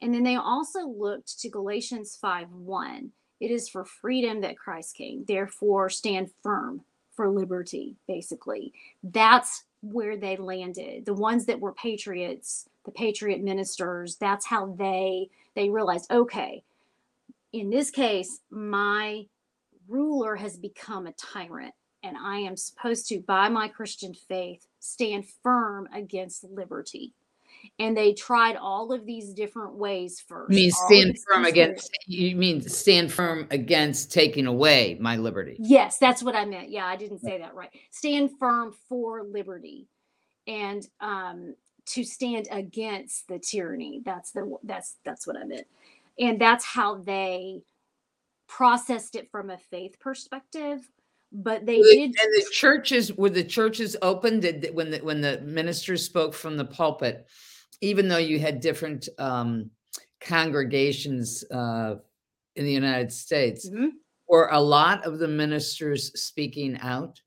And then they also looked to Galatians 5 1. It is for freedom that Christ came. Therefore, stand firm for liberty, basically. That's where they landed. The ones that were patriots, the patriot ministers, that's how they they realized, okay, in this case, my ruler has become a tyrant and I am supposed to, by my Christian faith, stand firm against liberty. And they tried all of these different ways first. You mean stand firm against you mean stand firm against taking away my liberty. Yes, that's what I meant. Yeah, I didn't say that right. Stand firm for liberty and um to stand against the tyranny. That's the that's that's what I meant. And that's how they processed it from a faith perspective but they did and the churches were the churches open did when the when the ministers spoke from the pulpit even though you had different um, congregations uh, in the united states mm-hmm. were a lot of the ministers speaking out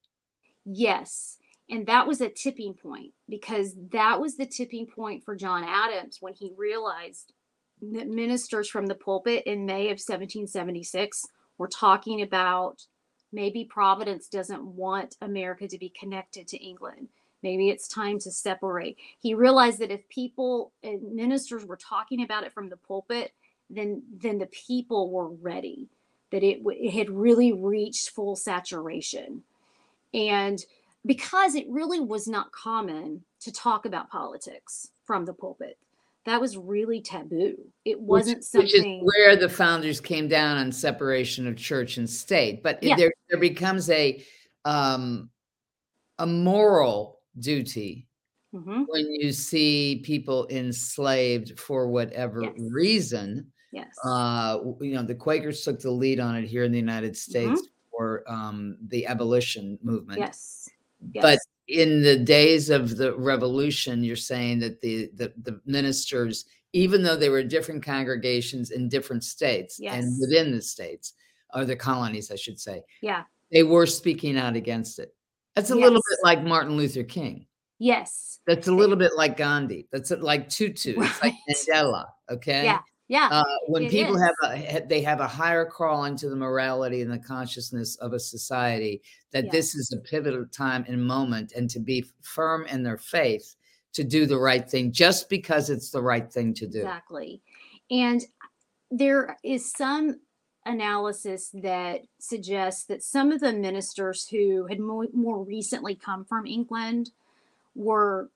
yes and that was a tipping point because that was the tipping point for john adams when he realized that ministers from the pulpit in may of 1776 were talking about Maybe Providence doesn't want America to be connected to England. Maybe it's time to separate. He realized that if people and ministers were talking about it from the pulpit, then then the people were ready. That it, it had really reached full saturation, and because it really was not common to talk about politics from the pulpit that was really taboo. It wasn't which, something which is where the founders came down on separation of church and state. But yeah. there there becomes a um, a moral duty mm-hmm. when you see people enslaved for whatever yes. reason. Yes. Uh, you know, the Quakers took the lead on it here in the United States mm-hmm. for um, the abolition movement. Yes. yes. But in the days of the revolution you're saying that the, the the, ministers even though they were different congregations in different states yes. and within the states or the colonies i should say yeah. they were speaking out against it. That's a yes. little bit like martin luther king. Yes. That's a little bit like gandhi. That's like tutu. Right. it's like mandela okay? Yeah yeah. Uh, when people is. have a they have a higher call into the morality and the consciousness of a society that this is a pivotal time and moment and to be firm in their faith to do the right thing just because it's the right thing to do. Exactly. And there is some analysis that suggests that some of the ministers who had more, more recently come from England were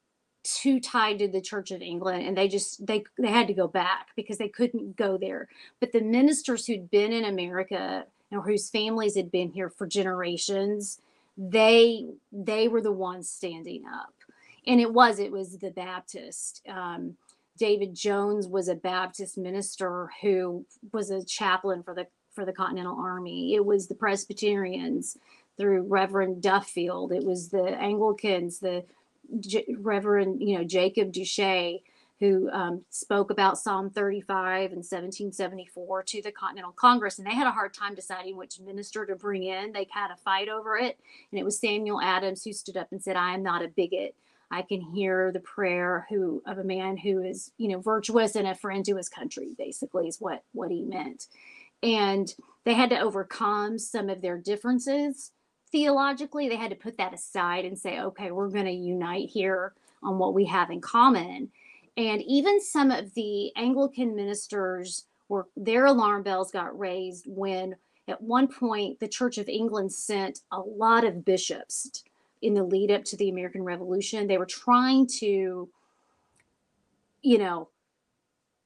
too tied to the Church of England and they just they they had to go back because they couldn't go there. But the ministers who'd been in America or whose families had been here for generations, they they were the ones standing up. And it was it was the Baptist. Um, David Jones was a Baptist minister who was a chaplain for the for the Continental Army. It was the Presbyterians through Reverend Duffield. It was the Anglicans, the J- Reverend, you know, Jacob Duché, who um, spoke about Psalm 35 in 1774 to the Continental Congress. And they had a hard time deciding which minister to bring in. They had a fight over it. And it was Samuel Adams who stood up and said, I am not a bigot. I can hear the prayer who of a man who is, you know, virtuous and a friend to his country, basically, is what, what he meant. And they had to overcome some of their differences theologically they had to put that aside and say okay we're going to unite here on what we have in common. And even some of the anglican ministers were their alarm bells got raised when at one point the church of england sent a lot of bishops in the lead up to the american revolution. They were trying to you know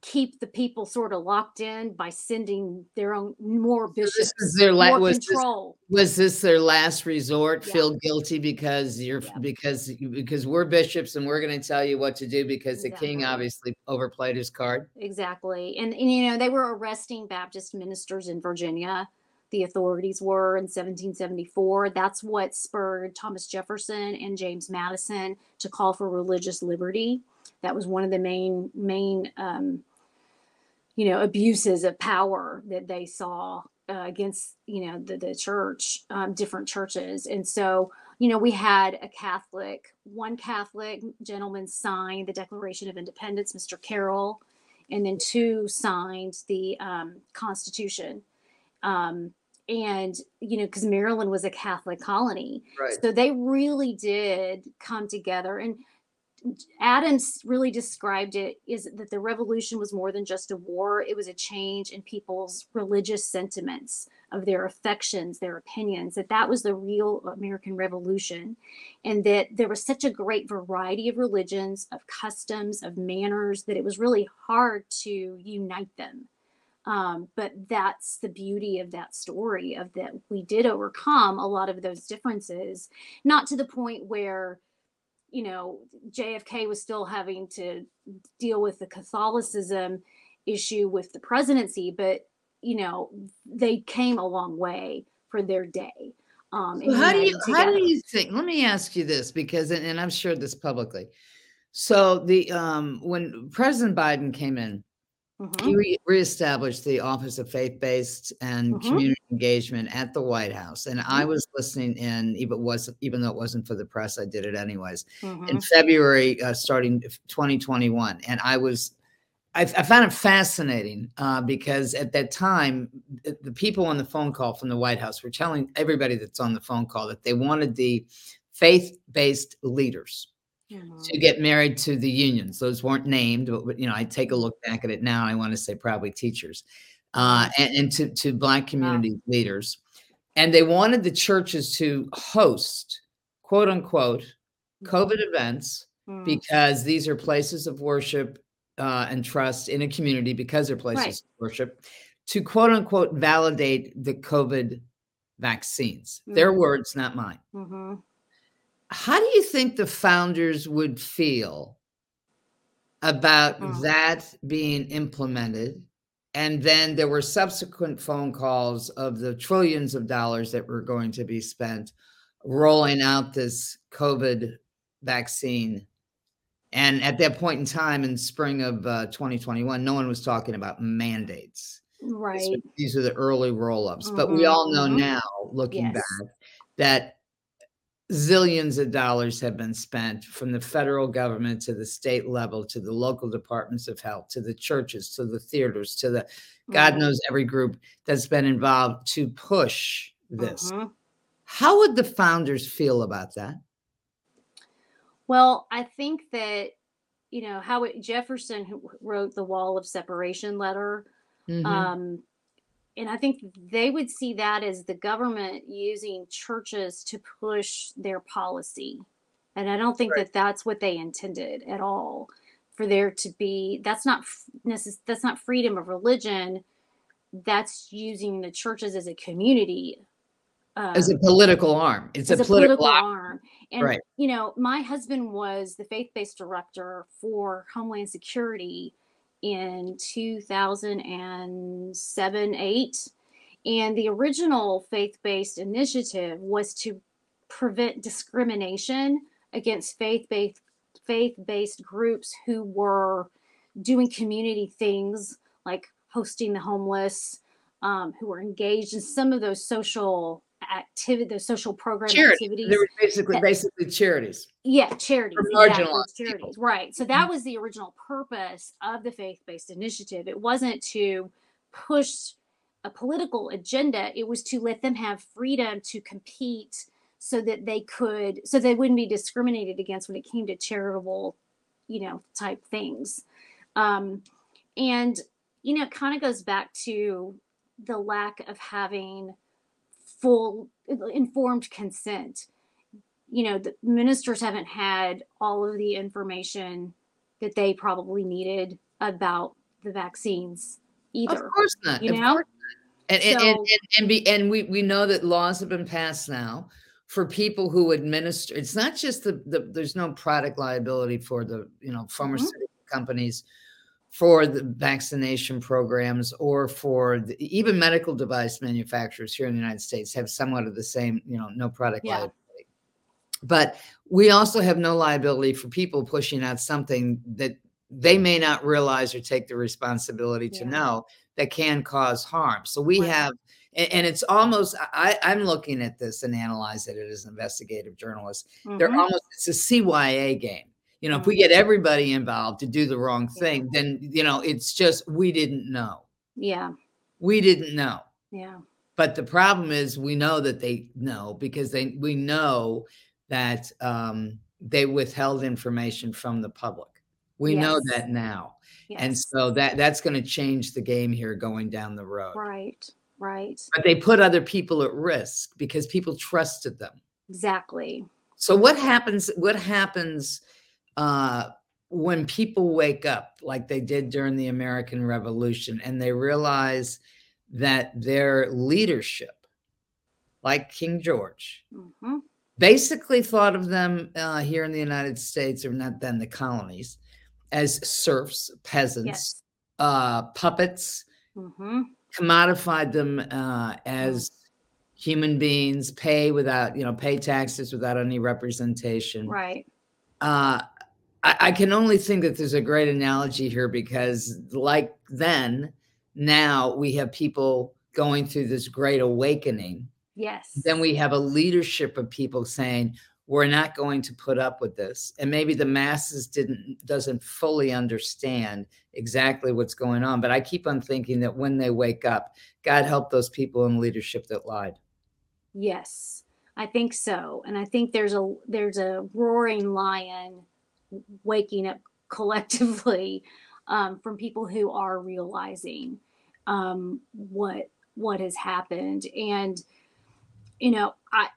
keep the people sort of locked in by sending their own more bishops. So this is their la- was control. This, was this their last resort? Yeah. Feel guilty because you're yeah. because because we're bishops and we're going to tell you what to do because exactly. the king obviously overplayed his card. Exactly, and, and you know they were arresting Baptist ministers in Virginia. The authorities were in 1774. That's what spurred Thomas Jefferson and James Madison to call for religious liberty. That was one of the main main um, you know abuses of power that they saw uh, against you know the, the church um, different churches. And so you know we had a catholic one catholic gentleman signed the declaration of independence mr carroll and then two signed the um, constitution. Um, and you know because maryland was a catholic colony. Right. so they really did come together. And Adams really described it is that the revolution was more than just a war. It was a change in people's religious sentiments of their affections, their opinions, that that was the real American Revolution. And that there was such a great variety of religions, of customs, of manners, that it was really hard to unite them. Um, but that's the beauty of that story of that we did overcome a lot of those differences, not to the point where you know, JFK was still having to deal with the Catholicism issue with the presidency, but you know, they came a long way for their day. Um, So how do you how do you think? Let me ask you this because, and, and I've shared this publicly. So the um, when President Biden came in, Mhm. he re- reestablished the Office of Faith-Based and Mhm. Community Engagement at the White House, and I Mhm. was listening in. Even was even though it wasn't for the press, I did it anyways in February, uh, starting 2021, and I was. I, I found it fascinating uh, because at that time, the, the people on the phone call from the White House were telling everybody that's on the phone call that they wanted the faith-based leaders To get married to the unions. Those weren't named, but you know, I take a look back at it now. I want to say probably teachers, uh, and, and to to black community leaders, and they wanted the churches to host quote unquote COVID events Mhm. because these are places of worship uh, and trust in a community because they're places Right. of worship to quote unquote validate the COVID vaccines. Their Mhm. words, not mine Mhm. How do you think the founders would feel about Mm. that being implemented and then there were subsequent phone calls of the trillions of dollars that were going to be spent rolling out this covid vaccine and at that point in time in spring of uh, 2021 no one was talking about mandates Right. these are the early roll-ups but we Mhm, all know mhm. now looking Yes. back that zillions of dollars have been spent from the federal government to the state level to the local departments of health to the churches to the theaters to the god Mhm. knows every group that's been involved to push this Mhm. how would the founders feel about that Well, I think that you know how it, Jefferson who wrote the Wall of Separation letter. Mhm. Um, and I think they would see that as the government using churches to push their policy. And I don't think Right. that that's what they intended at all. For there to be that's not necess- that's not freedom of religion. That's using the churches as a community. as um, a political arm it's as a political, arm. arm. And Right. you know, my husband was the faith-based director for Homeland Security in 2007 8 and the original faith-based initiative was to prevent discrimination against faith-based faith-based groups who were doing community things like hosting the homeless um, who were engaged in some of those social activity the social program Charity. activities they were basically that- basically charities yeah, charities. For exactly, marginalized it's charities. people. Right. So that was the original purpose of the faith based initiative. It wasn't to push a political agenda, it was to let them have freedom to compete so that they could, so they wouldn't be discriminated against when it came to charitable, you know, type things. Um, and, you know, it kind of goes back to the lack of having full informed consent you know the ministers haven't had all of the information that they probably needed about the vaccines either Of course not. you of know? course not. And and, and, and and be and we we know that laws have been passed now for people who administer. It's not just the, the there's no product liability for the you know mm-hmm. pharmaceutical companies for the vaccination programs or for the, even medical device manufacturers here in the United States have somewhat of the same you know no product Yeah. liability. But we also have no liability for people pushing out something that they may not realize or take the responsibility to know that can cause harm. So we have and, and it's almost I, I'm looking at this and analyze it as an investigative journalist. They're Mhm. almost it's a CYA game. You know, if we get everybody involved to do the wrong thing, then you know it's just we didn't know. yeah, We didn't know. yeah, But the problem is we know that they know because they we know that um, they withheld information from the public. We know that now. yes. And so that that's going to change the game here going down the road. right, right, But they put other people at risk because people trusted them. exactly. So what happens what happens uh when people wake up like they did during the American Revolution and they realize that their leadership like King George hmm basically thought of them uh, here in the United States or not then the colonies as serfs, peasants, Yes. uh puppets hmm commodified them uh, as human beings, pay without, you know, pay taxes without any representation. Right. Uh, I, I can only think that there's a great analogy here because, like then, now we have people going through this great awakening. Yes. Then we have a leadership of people saying, we're not going to put up with this and maybe the masses didn't doesn't fully understand exactly what's going on but i keep on thinking that when they wake up god help those people in leadership that lied Yes, I think so, and I think there's a there's a roaring lion waking up collectively um, from people who are realizing um, what what has happened, and you know, I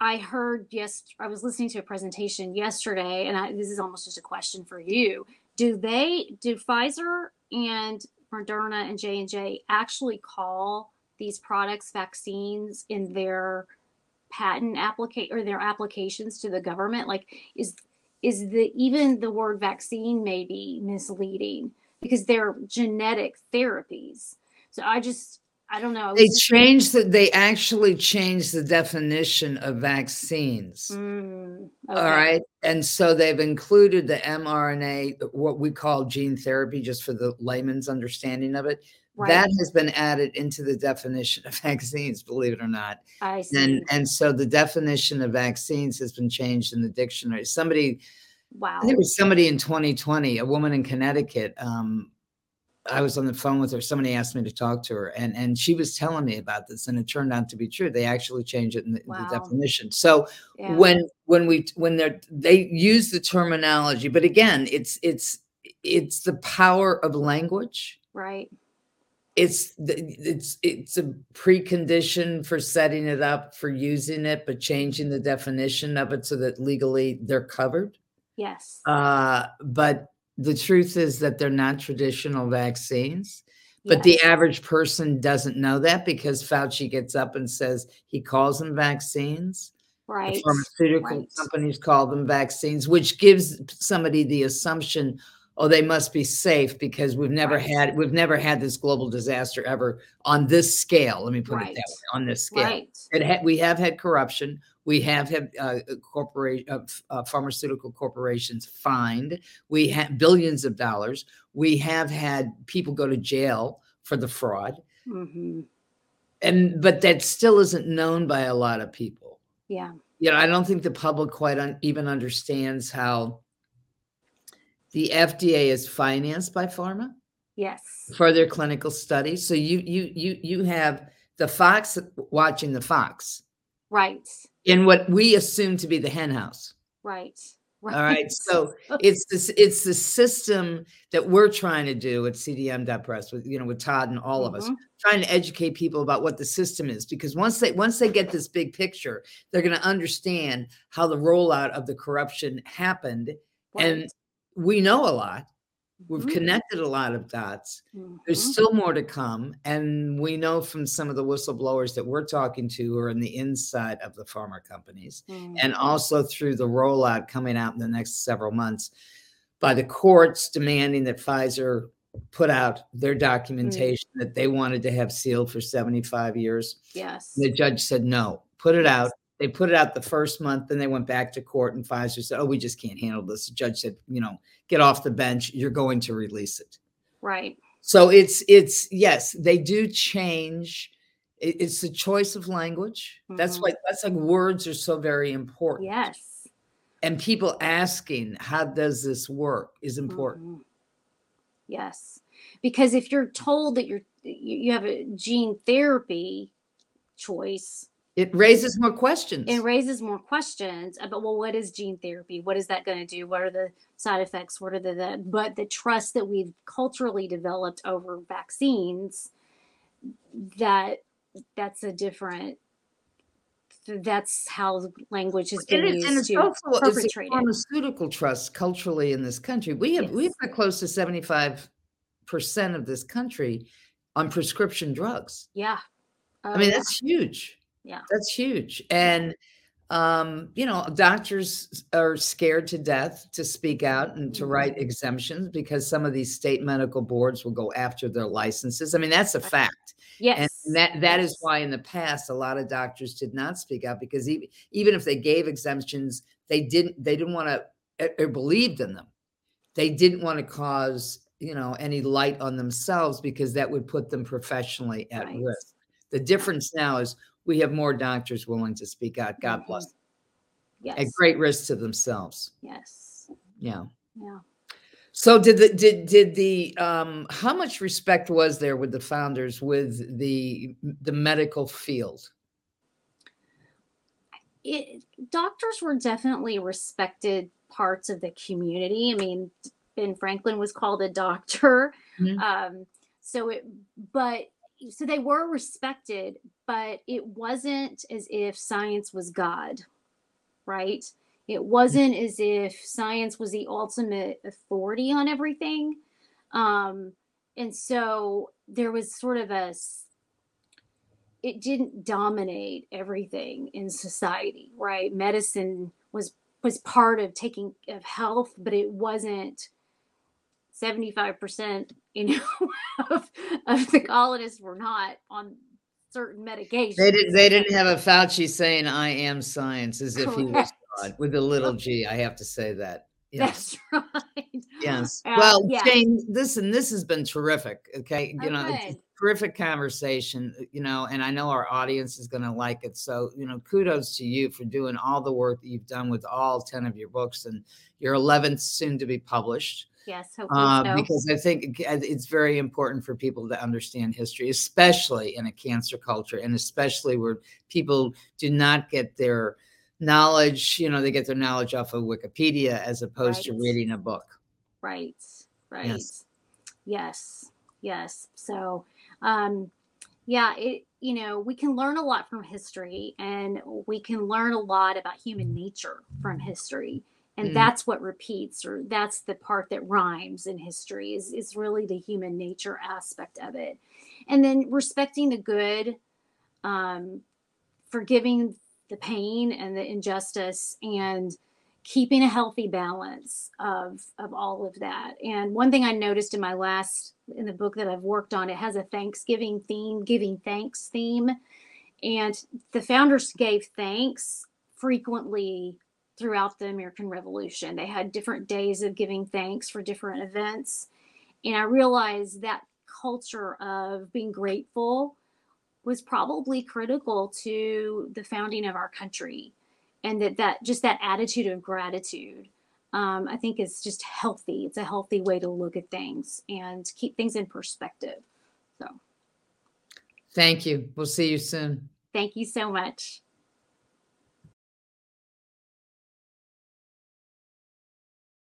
I heard yes, I was listening to a presentation yesterday, and I, this is almost just a question for you. Do they do Pfizer and Moderna and J and J actually call these products vaccines in their patent applicate or their applications to the government like is is the even the word vaccine may be misleading because they're genetic therapies. So i just i don't know. I they changed the, they actually changed the definition of vaccines. Mm, okay. right? And so they've included the mrna what we call gene therapy just for the layman's understanding of it right. that has been added into the definition of vaccines believe it or not. I see. and and so the definition of vaccines has been changed in the dictionary. Somebody wow I think it was somebody in 2020 a woman in connecticut um i was on the phone with her somebody asked me to talk to her and and she was telling me about this and it turned out to be true. They actually changed it in the, Wow. the definition. So yeah. when when we when they're they use the terminology but again it's it's it's the power of language right it's it's it's a precondition for setting it up for using it but changing the definition of it so that legally they're covered. Yes. Uh but the truth is that they're not traditional vaccines but the average person doesn't know that because fauci gets up and says he calls them vaccines. The right. pharmaceutical right. companies call them vaccines which gives somebody the assumption oh they must be safe because we've never Right. had we've never had this global disaster ever on this scale. Let me put it that way on this scale. Right. It ha- we have had corruption. We have had uh, corporate uh, uh, pharmaceutical corporations fined. We have billions of dollars. We have had people go to jail for the fraud. Mm-hmm. and but that still isn't known by a lot of people. Yeah. You know, I don't think the public quite un- even understands how the FDA is financed by pharma yes for their clinical studies. So you you you you have the fox watching the fox right in what we assume to be the hen house. right All right. So it's this it's the system that we're trying to do at cdm.press with you know with Todd and all of us Mhm. trying to educate people about what the system is because once they once they get this big picture they're going to understand how the rollout of the corruption happened and Right. We know a lot we've Mhm. connected a lot of dots there's Mhm. still more to come and we know from some of the whistleblowers that we're talking to who are in the inside of the pharma companies and Mhm. also through the rollout coming out in the next several months by the courts demanding that Pfizer put out their documentation that they wanted to have sealed for 75 years. yes The judge said no, put it out. They put it out the first month, then they went back to court, and Pfizer said, Oh, we just can't handle this. The judge said, You know, get off the bench. You're going to release it. right So it's it's yes, they do change it's the choice of language. Mm-hmm. That's why that's like words are so very important. Yes. And people asking, how does this work is important. Mm-hmm. Yes. Because if you're told that you're you have a gene therapy choice, it raises more questions. It raises more questions about well, what is gene therapy? What is that going to do? What are the side effects? What are the, the but the trust that we've culturally developed over vaccines that that's a different that's how language has been used and it's to also, perpetrate it's pharmaceutical trust culturally in this country. We have yes. we've got close to 75 percent of this country on prescription drugs. Yeah. I mean, oh, that's huge. Yeah. That's huge. And um, you know, doctors are scared to death to speak out and to write mm-hmm. exemptions because some of these state medical boards will go after their licenses. I mean, that's a fact. Yes. And that that yes. is why in the past a lot of doctors did not speak out because even, even if they gave exemptions, they didn't they didn't want to or believed in them. They didn't want to cause, you know, any light on themselves because that would put them professionally at right. risk. The difference now is we have more doctors willing to speak out. God bless them. Yes. At great risk to themselves. Yes. Yeah. Yeah. So did the did did the um how much respect was there with the founders with the the medical field? It, doctors were definitely respected parts of the community. I mean, Ben Franklin was called a doctor. Mm-hmm. Um, so it, but so they were respected, but it wasn't as if science was God, right? It wasn't as if science was the ultimate authority on everything. Um, and so there was sort of a, it didn't dominate everything in society, right? Medicine was was part of taking of health, but it wasn't 75%, you know, of, of the colonists were not on certain medications. They didn't they didn't have a Fauci saying I am science as if he was God with a little G. I have to say that. Yes. That's right. Yes. Uh, well, yeah. Jane, listen, this has been terrific. Okay. You okay. know, it's terrific conversation, uh, you know, and I know our audience is going to like it. So, you know, kudos to you for doing all the work that you've done with all 10 of your books and your 11th soon to be published. Yes, hopefully uh, so. Because I think it's very important for people to understand history, especially in a cancel culture, and especially where people do not get their knowledge, you know, they get their knowledge off of Wikipedia as opposed right. to reading a book. Right, right. Yes, yes. yes. So, um, yeah, it, you know, we can learn a lot from history and we can learn a lot about human nature from history. And mm. that's what repeats, or that's the part that rhymes in history is, is really the human nature aspect of it. And then respecting the good, um, forgiving the pain and the injustice and keeping a healthy balance of of all of that and one thing i noticed in my last in the book that i've worked on it has a thanksgiving theme giving thanks theme and the founders gave thanks frequently throughout the american revolution. They had different days of giving thanks for different events. And i realized that culture of being grateful was probably critical to the founding of our country and that that just that attitude of gratitude um, i think is just healthy. It's a healthy way to look at things and keep things in perspective. So. Thank you. We'll see you soon. Thank you so much